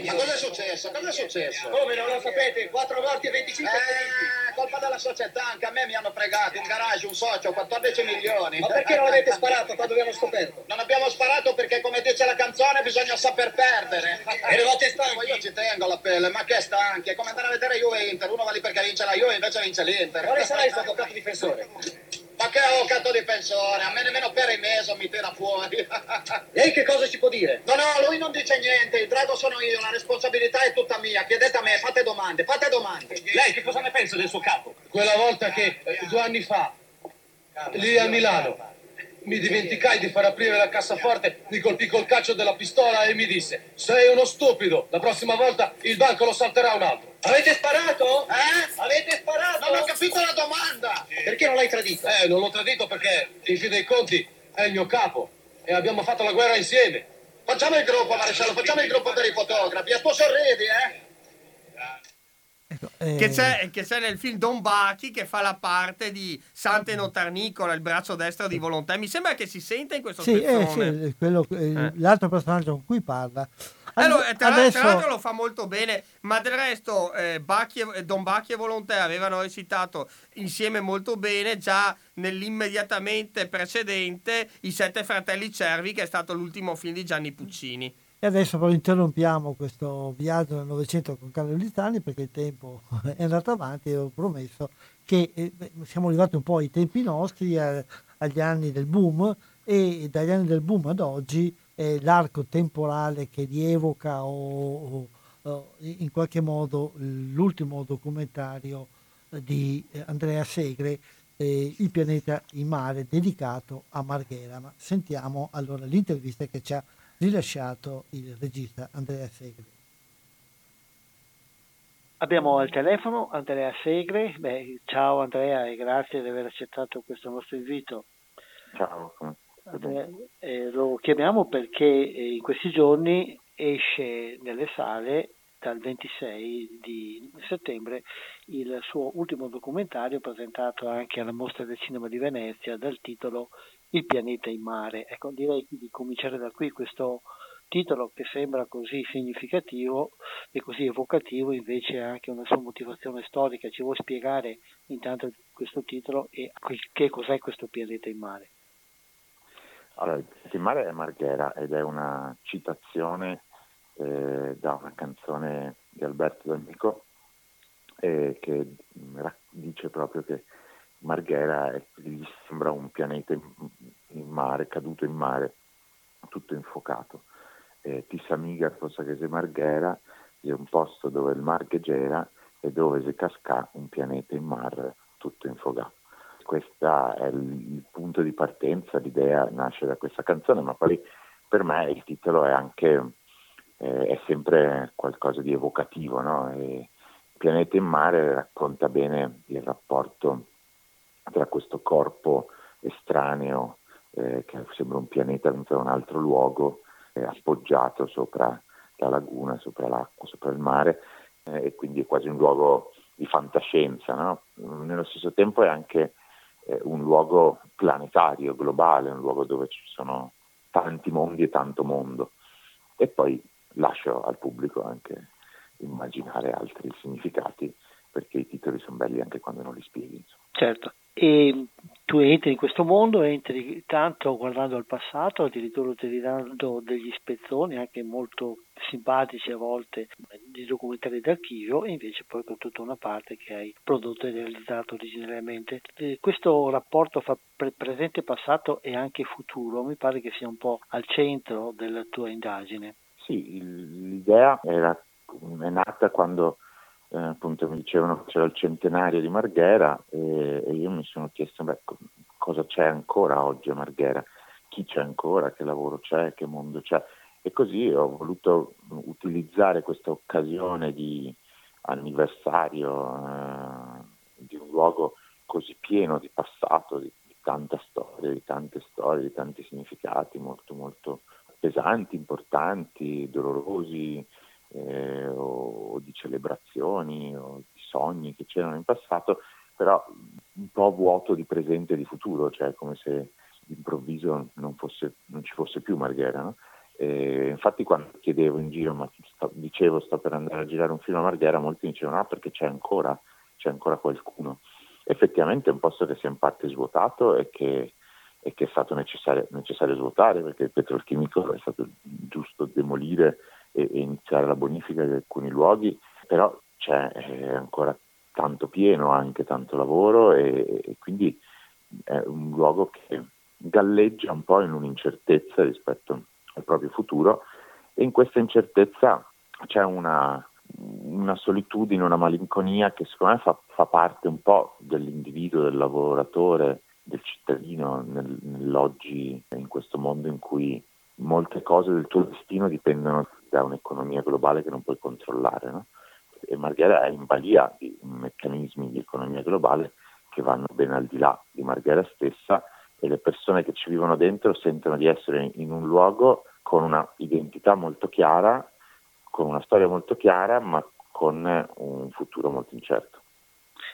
Ma cosa è successo? Cosa è successo? Come non lo sapete? 4 morti e 25 feriti. Eh, colpa della società, anche a me mi hanno fregato in garage un socio, 14 milioni. Ma perché non avete sparato quando abbiamo scoperto? Non abbiamo sparato perché, come dice la canzone, bisogna saper perdere. Eravate stanchi? Io ci tengo la pelle, ma che stanchi? È come andare a vedere Juve Inter. Uno va lì perché vince la Juve, invece vince l'Inter. Quale sarà il suo avvocato difensore? Ma che avvocato di pensione? A me nemmeno per i mesi mi tira fuori. Lei che cosa ci può dire? No, no, lui non dice niente. Il drago sono io, la responsabilità è tutta mia. Chiedete a me, fate domande, fate domande. Lei che cosa ne pensa del suo capo? Quella volta che due anni fa, lì a Milano, mi dimenticai di far aprire la cassaforte, mi colpì col calcio della pistola e mi disse: Sei uno stupido, la prossima volta il banco lo salterà un altro. Avete sparato? Eh? Avete sparato? Non ho capito la domanda! Perché non l'hai tradito? Eh, non l'ho tradito perché, in fin dei conti, è il mio capo e abbiamo fatto la guerra insieme. Facciamo il gruppo, maresciallo, facciamo il gruppo per i fotografi. A tuo sorridi, eh? Ecco, eh... Che, c'è, che, c'è, nel film Don Bachi che fa la parte di Sante Notarnicola, il braccio destro di Volontà. Mi sembra che si senta in questo sì, eh, sì quello, eh. l'altro personaggio con cui parla. Allora, tra, Adesso... tra, l'altro lo fa molto bene, ma del resto eh, Bacchi e, Don Bacchi e Volontà avevano recitato insieme molto bene già nell'immediatamente precedente I Sette Fratelli Cervi, che è stato l'ultimo film di Gianni Puccini. E adesso però interrompiamo questo viaggio nel Novecento con Carlo Lizzani perché il tempo è andato avanti e ho promesso che eh, siamo arrivati un po' ai tempi nostri, eh, agli anni del boom e dagli anni del boom ad oggi eh, l'arco temporale che rievoca o, o, in qualche modo l'ultimo documentario di eh, Andrea Segre, eh, Il pianeta in mare, dedicato a Marghera. Ma sentiamo allora l'intervista che ci ha rilasciato il regista Andrea Segre. Abbiamo al telefono Andrea Segre. Beh, ciao Andrea e grazie di aver accettato questo nostro invito. Ciao. Andrea, eh, lo chiamiamo perché eh, in questi giorni esce nelle sale dal 26 di settembre il suo ultimo documentario presentato anche alla Mostra del Cinema di Venezia dal titolo il pianeta in mare. Ecco, direi di cominciare da qui questo titolo che sembra così significativo e così evocativo, invece ha anche una sua motivazione storica. Ci vuoi spiegare intanto questo titolo e che cos'è questo pianeta in mare? Allora, il pianeta in mare è Marghera ed è una citazione eh, da una canzone di Alberto D'Amico eh, che dice proprio che Marghera è, gli sembra un pianeta in, in, mare, caduto in mare, tutto infuocato. Eh, Tissamiga, se Marghera, è un posto dove il mar ghegera e dove si casca un pianeta in mare tutto infuocato. Questo è il, il punto di partenza, l'idea nasce da questa canzone, ma poi per me il titolo è anche eh, è sempre qualcosa di evocativo, no? il pianeta in mare racconta bene il rapporto tra questo corpo estraneo eh, che sembra un pianeta venuto un altro luogo, eh, appoggiato sopra la laguna, sopra l'acqua, sopra il mare, eh, e quindi è quasi un luogo di fantascienza. No? Nello stesso tempo è anche eh, un luogo planetario, globale, un luogo dove ci sono tanti mondi e tanto mondo. E poi lascio al pubblico anche immaginare altri significati perché i titoli sono belli anche quando non li spieghi. Insomma. Certo, e tu entri in questo mondo, entri tanto guardando al passato, addirittura utilizzando degli spezzoni anche molto simpatici a volte di documentari d'archivio e invece poi con tutta una parte che hai prodotto e realizzato originariamente. E questo rapporto fra presente, passato e anche futuro mi pare che sia un po' al centro della tua indagine. Sì, l'idea era, è nata quando eh, appunto mi dicevano che c'era il centenario di Marghera e, e io mi sono chiesto beh, cosa c'è ancora oggi a Marghera, chi c'è ancora, che lavoro c'è, che mondo c'è. E così ho voluto utilizzare questa occasione di anniversario eh, di un luogo così pieno di passato, di, di tanta storia, di tante storie, di tanti significati molto molto pesanti, importanti, dolorosi, eh, o di celebrazioni o di sogni che c'erano in passato, però un po' vuoto di presente e di futuro, cioè come se d'improvviso non, fosse, non ci fosse più Marghera. No? E infatti quando chiedevo in giro, ma sto, dicevo sto per andare a girare un film a Marghera, molti dicevano ah perché c'è ancora, c'è ancora qualcuno. Effettivamente è un posto che si è in parte svuotato e che, e che è stato necessario, necessario svuotare perché il petrolchimico è stato giusto demolire e, e iniziare la bonifica di alcuni luoghi, però c'è ancora tanto pieno, anche tanto lavoro e, e quindi è un luogo che galleggia un po' in un'incertezza rispetto al proprio futuro e in questa incertezza c'è una, una solitudine, una malinconia che secondo me fa, fa, parte un po' dell'individuo, del lavoratore, del cittadino nel, nell'oggi, in questo mondo in cui molte cose del tuo destino dipendono da un'economia globale che non puoi controllare. No? E Marghera è in balia di meccanismi di economia globale che vanno ben al di là di Marghera stessa e le persone che ci vivono dentro sentono di essere in un luogo con una identità molto chiara, con una storia molto chiara, ma con un futuro molto incerto.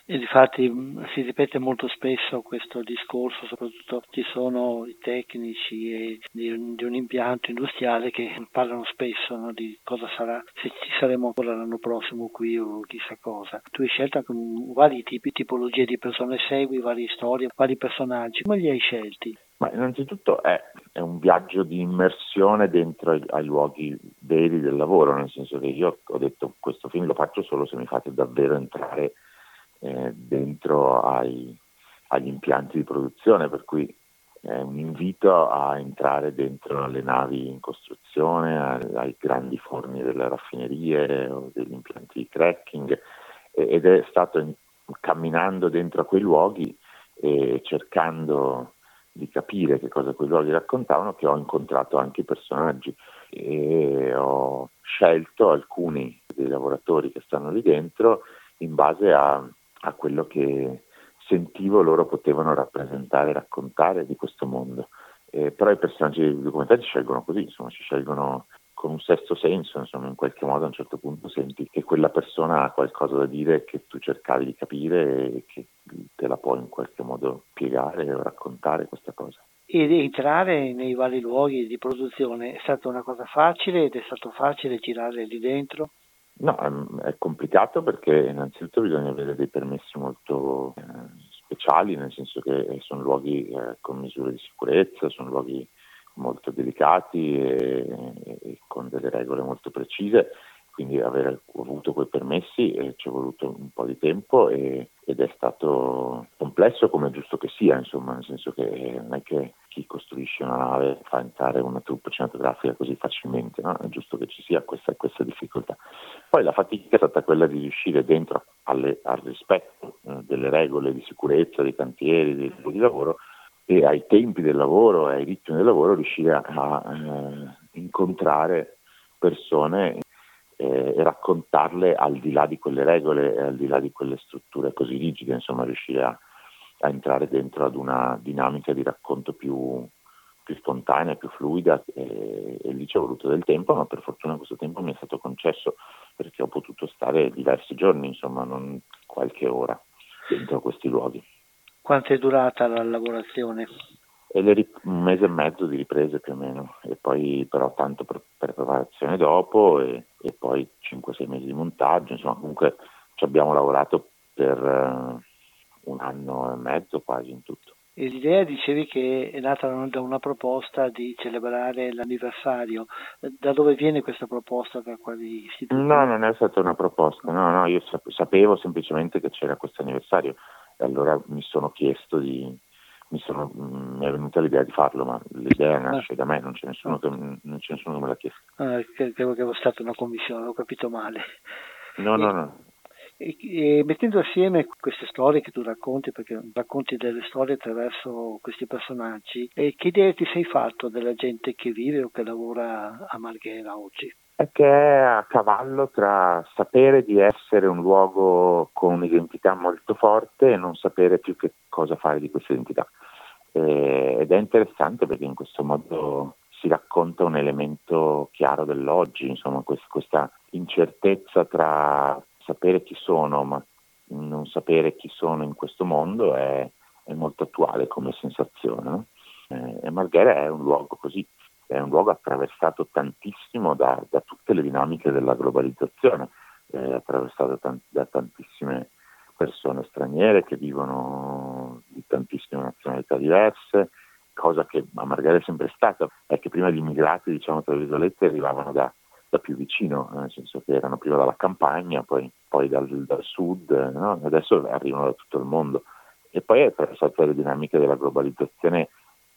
E infatti si ripete molto spesso questo discorso, soprattutto ci sono i tecnici di, di un impianto industriale che parlano spesso no, di cosa sarà, se ci saremo ancora l'anno prossimo qui o chissà cosa. Tu hai scelto anche vari tipi, tipologie di persone, segui varie storie, vari personaggi, come li hai scelti? Ma innanzitutto è, è, un viaggio di immersione dentro ai, ai, luoghi veri del lavoro, nel senso che io ho detto questo film lo faccio solo se mi fate davvero entrare eh, dentro ai, agli impianti di produzione, per cui è un invito a entrare dentro le navi in costruzione, ai, grandi forni delle raffinerie o degli impianti di cracking ed è stato in, camminando dentro a quei luoghi e cercando di capire che cosa quei luoghi raccontavano che ho incontrato anche i personaggi. E ho scelto alcuni dei lavoratori che stanno lì dentro in base a a quello che sentivo loro potevano rappresentare raccontare di questo mondo. Eh, però i personaggi dei documentari si scelgono così, insomma, si scelgono con un sesto senso, insomma, in qualche modo a un certo punto senti che quella persona ha qualcosa da dire che tu cercavi di capire e che te la può in qualche modo spiegare o raccontare questa cosa. Ed entrare nei vari luoghi di produzione è stata una cosa facile ed è stato facile girare lì dentro? No, è complicato perché innanzitutto bisogna avere dei permessi molto eh, speciali, nel senso che sono luoghi eh, con misure di sicurezza, sono luoghi molto delicati e, e con delle regole molto precise quindi aver avuto quei permessi eh, ci è voluto un po' di tempo e, ed è stato complesso come è giusto che sia, insomma, nel senso che non è che chi costruisce una nave fa entrare una troupe cinematografica così facilmente, no? è giusto che ci sia questa, questa, difficoltà. Poi la fatica è stata quella di riuscire dentro alle, al rispetto eh, delle regole di sicurezza, dei cantieri, dei luoghi di lavoro e ai tempi del lavoro e ai ritmi del lavoro riuscire a, a eh, incontrare persone eh, e raccontarle al di là di quelle regole e al di là di quelle strutture così rigide, insomma riuscire a, a entrare dentro ad una dinamica di racconto più, più spontanea, più fluida e, e, lì ci è voluto del tempo, ma per fortuna questo tempo mi è stato concesso perché ho potuto stare diversi giorni, insomma non qualche ora dentro questi luoghi. Quanto è durata la lavorazione? e un mese e mezzo di riprese più o meno, e poi però tanto per preparazione dopo e, e poi 5-6 mesi di montaggio, insomma comunque ci abbiamo lavorato per uh, un anno e mezzo quasi in tutto. E l'idea dicevi che è nata da una proposta di celebrare l'anniversario. Da dove viene questa proposta? Da quali istituti? No, non è stata una proposta, no, no, io sapevo semplicemente che c'era questo anniversario e allora mi sono chiesto di, mi, sono, mm, mi, è venuta l'idea di farlo, ma l'idea nasce ah. da me, non c'è nessuno che, non c'è nessuno che me l'ha chiesto. Ah, credevo che fosse stata una commissione, ho capito male. No, no, no. E, e mettendo assieme queste storie che tu racconti, perché racconti delle storie attraverso questi personaggi, e che idea ti sei fatto della gente che vive o che lavora a Marghera oggi? È che è a cavallo tra sapere di essere un luogo con un'identità molto forte e non sapere più che cosa fare di questa identità. Eh, ed è interessante perché in questo modo si racconta un elemento chiaro dell'oggi, insomma quest- questa incertezza tra sapere chi sono ma non sapere chi sono in questo mondo è, è molto attuale come sensazione. No? Eh, e Marghera è un luogo così, è un luogo attraversato tantissimo da, da tutte le dinamiche della globalizzazione, è attraversato tant- da tantissime persone straniere che vivono di tantissime nazionalità diverse, cosa che a Marghera è sempre stata, è che prima gli immigrati, diciamo tra virgolette, arrivavano da, da più vicino, nel senso che erano prima dalla campagna, poi, poi dal, dal, sud, no? adesso arrivano da tutto il mondo. E poi è attraversato le dinamiche della globalizzazione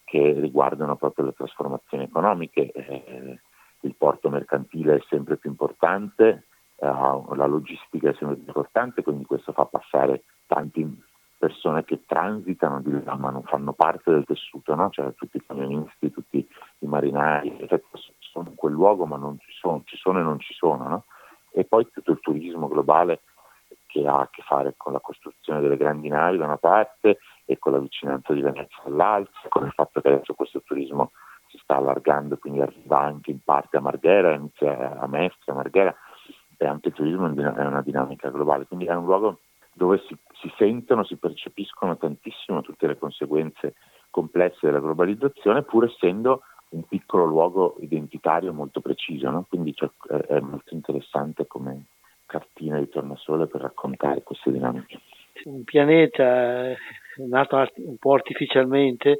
che riguardano proprio le trasformazioni economiche. Eh, il porto mercantile è sempre più importante, eh, la logistica è sempre più importante, quindi questo fa passare tanti persone che transitano di là ma non fanno parte del tessuto, no? cioè tutti i camionisti, tutti i marinai, cioè, sono in quel luogo ma non ci sono, ci sono e non ci sono. No? E poi tutto il turismo globale che ha a che fare con la costruzione delle grandi navi da una parte e con la vicinanza di Venezia dall'altra, con il fatto che adesso questo turismo si sta allargando, quindi arriva anche in parte a Marghera, inizia a Mestre, a Marghera, e anche il turismo è una dinamica globale, quindi è un luogo dove si, si, sentono, si percepiscono tantissimo tutte le conseguenze complesse della globalizzazione, pur essendo un piccolo luogo identitario molto preciso, no? quindi cioè, è molto interessante come cartina di tornasole per raccontare queste dinamiche. Un pianeta nato un po' artificialmente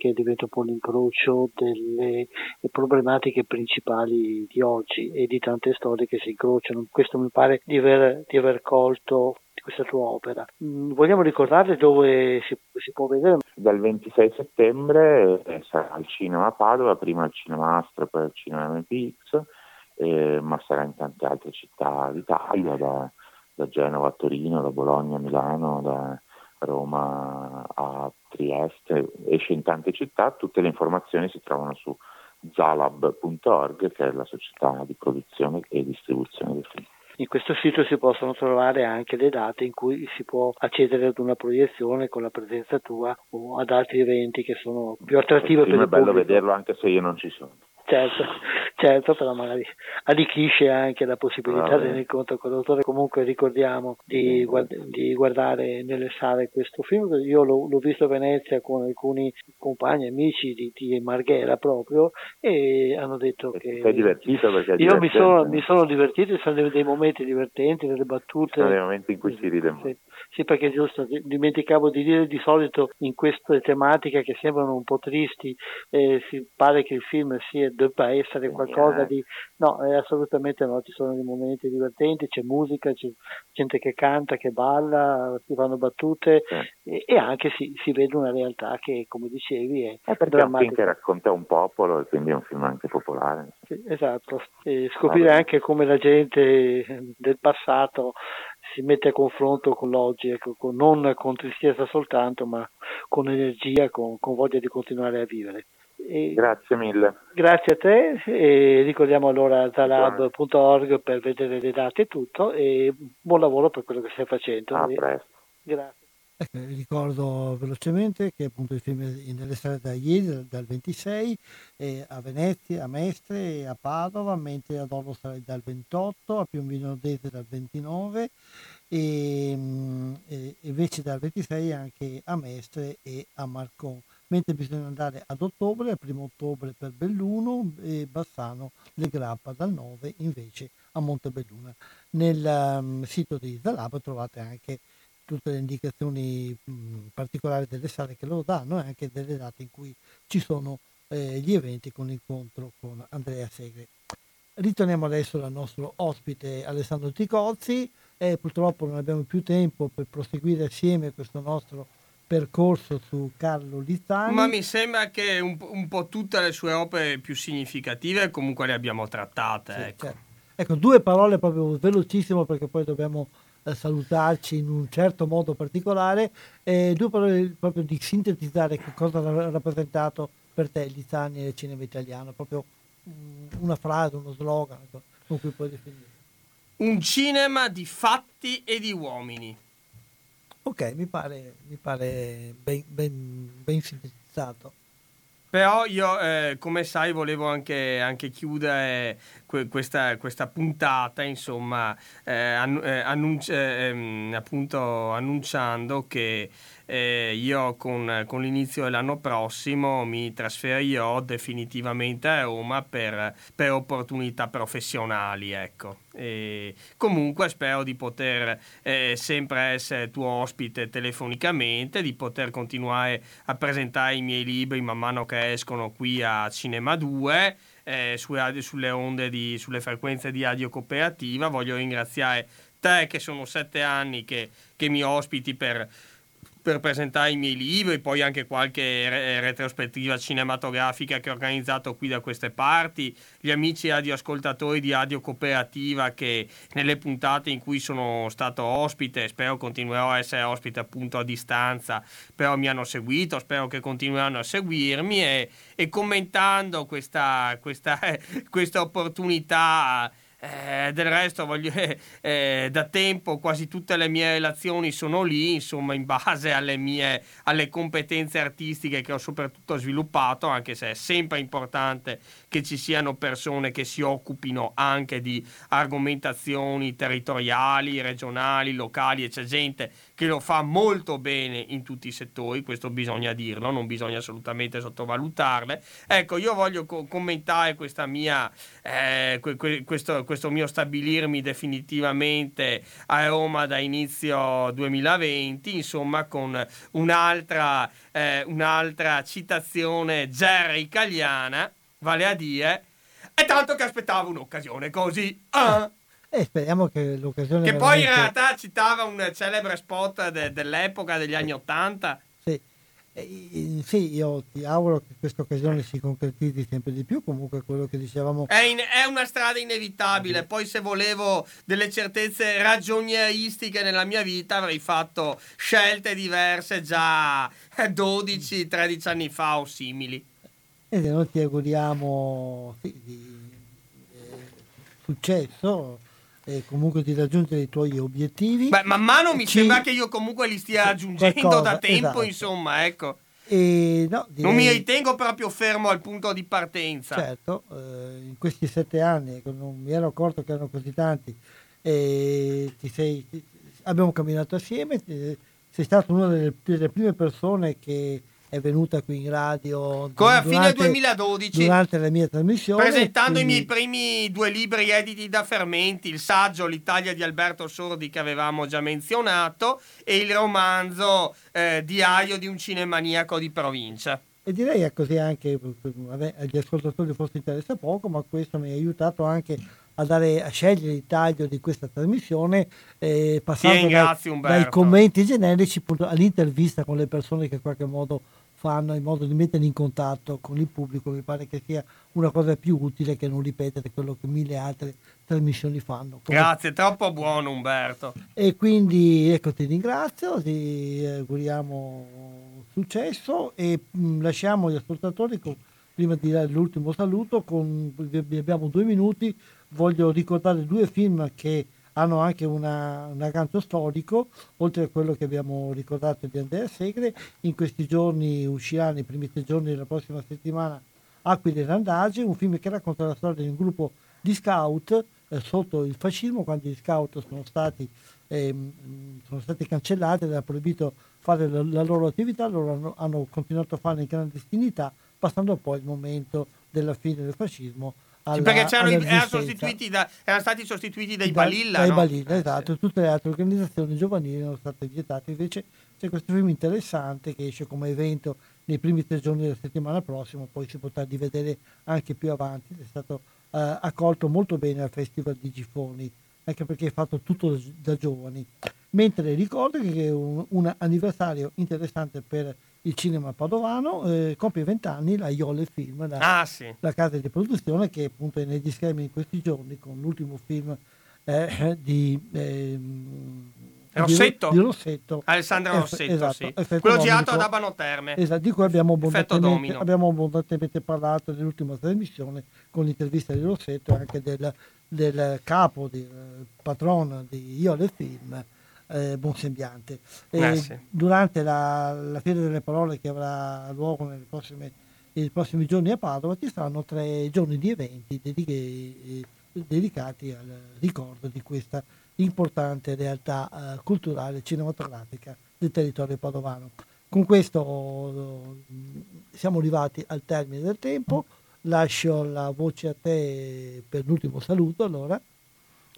che diventa un po' l'incrocio delle problematiche principali di oggi e di tante storie che si incrociano. Questo mi pare di aver, di aver colto questa tua opera. Mm, vogliamo ricordare dove si, si, può vedere? Dal 26 settembre eh, sarà al cinema Padova, prima al cinema Astra, poi al cinema MPX, eh, ma sarà in tante altre città d'Italia, da, da Genova a Torino, da Bologna a Milano, da Roma a Trieste, esce in tante città, tutte le informazioni si trovano su zalab.org che è la società di produzione e distribuzione del film. In questo sito si possono trovare anche le date in cui si può accedere ad una proiezione con la presenza tua o ad altri eventi che sono più attrattivi per il pubblico. È bello vederlo anche se io non ci sono. Certo, certo, però magari arricchisce anche la possibilità dell'incontro con l'autore. Comunque ricordiamo di, guard- di, guardare nelle sale questo film. Io l'ho, l'ho visto a Venezia con alcuni compagni, amici di, di Marghera proprio e hanno detto che... Sei divertito perché Io mi sono, mi sono, divertito, ci sono dei, dei, momenti divertenti, delle battute. Sono dei momenti in cui si ride molto. Sì, sì, perché giusto, dimenticavo di dire di solito in queste tematiche che sembrano un po' tristi, eh, si pare che il film sia debba essere qualcosa di... No, eh, assolutamente no, ci sono dei momenti divertenti, c'è musica, c'è gente che canta, che balla, si fanno battute e, e, anche si, si, vede una realtà che, come dicevi, è... È perché è un film che racconta un popolo e quindi è un film anche popolare. Sì, esatto, e scoprire anche come la gente del passato si mette a confronto con l'oggi, ecco, con, non con tristezza soltanto, ma con energia, con, con voglia di continuare a vivere. E grazie mille. Grazie a te e ricordiamo allora zalab.org per vedere le date e tutto e buon lavoro per quello che stai facendo. A presto. Grazie. Ecco, ricordo velocemente che appunto il film è nelle strade da ieri, dal 26, a Venezia, a Mestre, a Padova, mentre ad Orlo sarà dal 28, a Piombino Dese dal 29 e, e, invece dal 26 anche a Mestre e a Marcon mentre bisogna andare ad ottobre, al primo ottobre per Belluno e Bassano Le Grappa dal 9 invece a Montebelluna. Nel um, sito di Zalab trovate anche tutte le indicazioni mh, particolari delle sale che loro danno e anche delle date in cui ci sono eh, gli eventi con l'incontro con Andrea Segre. Ritorniamo adesso al nostro ospite Alessandro Ticozzi e purtroppo non abbiamo più tempo per proseguire assieme questo nostro percorso su Carlo Lizzani. Ma mi sembra che un, un, po' tutte le sue opere più significative comunque le abbiamo trattate. Sì, ecco. certo. Ecco, due parole proprio velocissimo perché poi dobbiamo eh, salutarci in un certo modo particolare, eh, due parole proprio di sintetizzare che cosa ha rappresentato per te Lizzani il cinema italiano, proprio mm, una frase, uno slogan con cui puoi definire. Un cinema di fatti e di uomini. Ok, mi pare, mi pare ben, ben, ben sintetizzato. Però io, eh, come sai, volevo anche, anche chiudere que- questa, questa, puntata, insomma, eh, an- eh, annunci- ehm, appunto annunciando che eh, io con, con, l'inizio dell'anno prossimo mi trasferirò definitivamente a Roma per, per opportunità professionali. Ecco. E comunque spero di poter eh, sempre essere tuo ospite telefonicamente, di poter continuare a presentare i miei libri man mano che escono qui a Cinema 2. Eh, sulle, sulle onde di, sulle frequenze di radio cooperativa voglio ringraziare te che sono sette anni che, che mi ospiti per, per presentare i miei libri, poi anche qualche re- retrospettiva cinematografica che ho organizzato qui da queste parti, gli amici radioascoltatori di Radio Cooperativa che nelle puntate in cui sono stato ospite, spero continuerò a essere ospite appunto a distanza, però mi hanno seguito, spero che continueranno a seguirmi e, e commentando questa, questa, questa opportunità eh, del resto voglio, eh, eh, da tempo quasi tutte le mie relazioni sono lì, insomma, in base alle mie alle competenze artistiche che ho soprattutto sviluppato, anche se è sempre importante che ci siano persone che si occupino anche di argomentazioni territoriali, regionali, locali e c'è gente che lo fa molto bene in tutti i settori, questo bisogna dirlo, non bisogna assolutamente sottovalutarle. Ecco, io voglio co- commentare questa mia, eh, que- que- questo, questo, mio stabilirmi definitivamente a Roma da inizio 2020, insomma con un'altra, eh, un'altra citazione gericaliana, vale a dire, è tanto che aspettavo un'occasione così. Ah. E speriamo che l'occasione... Che poi in realtà citava un celebre spot de- dell'epoca, degli anni Ottanta. Sì. Eh, sì, io ti auguro che questa occasione si concretizzi sempre di più. Comunque, quello che dicevamo è, in, è una strada inevitabile. Poi, se volevo delle certezze ragionieristiche nella mia vita, avrei fatto scelte diverse già 12-13 anni fa o simili. E noi ti auguriamo sì, di eh, successo e comunque di raggiungere i tuoi obiettivi. Beh, man mano mi Ci... sembra che io comunque li stia raggiungendo Qualcosa, da tempo, esatto. insomma, ecco. E, no, direi... Non mi ritengo proprio fermo al punto di partenza. Certo, eh, in questi sette anni, ecco, non mi ero accorto che erano così tanti, e ti sei, abbiamo camminato assieme, sei stato una delle, delle prime persone che è venuta qui in radio a fine 2012 durante la mia trasmissione presentando quindi... i miei primi due libri editi da Fermenti il saggio L'Italia di Alberto Sordi che avevamo già menzionato e il romanzo eh, Diario di un cinemaniaco di provincia. E direi che così anche vabbè, agli ascoltatori forse interessa poco ma questo mi ha aiutato anche a, dare, a scegliere il taglio di questa trasmissione eh, passando dai, dai, commenti generici appunto, all'intervista con le persone che in qualche modo fanno in modo di mettere in contatto con il pubblico mi pare che sia una cosa più utile che non ripetere quello che mille altre trasmissioni fanno. Come... Grazie, troppo buono Umberto. E quindi ecco ti ringrazio, ti auguriamo successo e mh, lasciamo gli ascoltatori con, prima di dare l'ultimo saluto, con, abbiamo due minuti, voglio ricordare due film che hanno anche una, un aggancio storico, oltre a quello che abbiamo ricordato di Andrea Segre. In questi giorni uscirà, nei primi tre giorni della prossima settimana, Aquile Randaggi, un film che racconta la storia di un gruppo di scout eh, sotto il fascismo, quando gli scout sono stati, eh, sono stati cancellati era proibito fare la, la loro attività, loro hanno, hanno continuato a farla in clandestinità, passando poi il momento della fine del fascismo alla, perché erano, sostituiti da, erano stati sostituiti dai da, Balilla. Dai no? Balilla, esatto. Tutte le altre organizzazioni giovanili erano state vietate. Invece c'è questo film interessante che esce come evento nei primi tre giorni della settimana prossima, poi si potrà rivedere anche più avanti. È stato uh, accolto molto bene al Festival di Gifoni, anche perché è fatto tutto da, da giovani. Mentre ricordo che è un, un anniversario interessante per il cinema padovano, eh, compie vent'anni la Iole Film, la, Ah, sì. la casa di produzione che appunto è negli schemi in questi giorni con l'ultimo film eh, di, ehm, Rossetto? di, di Rossetto. Alessandro Rossetto, esatto, sì. Quello girato domino. ad Abano Terme. Esatto, di cui abbiamo abbondantemente, abbiamo abbondantemente parlato nell'ultima trasmissione con l'intervista di Rossetto e anche del, del capo, del patrono di Iole Film, eh, Bonsembiante. E Eh, sì. Durante la, la Fiera delle Parole che avrà luogo nelle prossime- nei prossimi giorni a Padova ci saranno tre giorni di eventi dediche- eh, dedicati al ricordo di questa importante realtà eh, culturale cinematografica del territorio padovano. Con questo eh, siamo arrivati al termine del tempo, lascio la voce a te per l'ultimo saluto allora.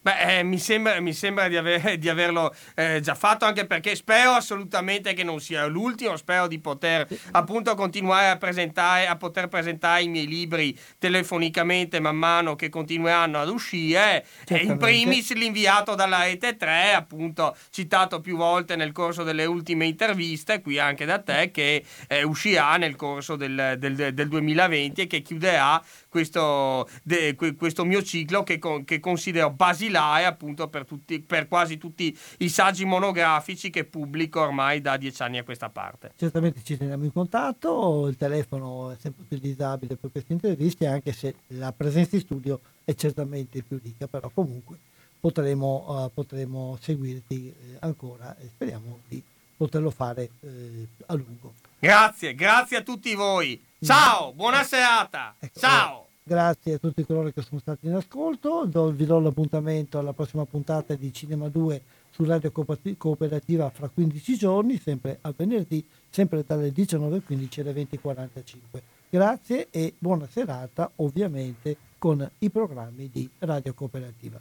Beh, eh, mi sembra, mi sembra di, aver- di averlo eh, già fatto, anche perché spero assolutamente che non sia l'ultimo, spero di poter appunto continuare a presentare, a poter presentare i miei libri telefonicamente man mano che continueranno ad uscire. Eh, in primis l'inviato dalla Rete 3, appunto citato più volte nel corso delle ultime interviste, qui anche da te, che eh, uscirà nel corso del, del- del 2020 e che chiuderà questo, de- que- questo mio ciclo che, con- che considero basilare appunto per, tutti, per quasi tutti i saggi monografici che pubblico ormai da dieci anni a questa parte. Certamente ci teniamo in contatto, il telefono è sempre utilizzabile per queste interviste, anche se la presenza in studio è certamente più ricca, però comunque potremo, eh, potremo seguirti eh, ancora e speriamo di poterlo fare eh, a lungo. Grazie, grazie a tutti voi. Ciao, buona serata. Ciao. Grazie a tutti coloro che sono stati in ascolto, do- vi do l'appuntamento alla prossima puntata di Cinema 2 su Radio Cooperati- Cooperativa fra 15 giorni, sempre a venerdì, sempre dalle 19.15 alle 20.45. Grazie e buona serata ovviamente con i programmi di Radio Cooperativa.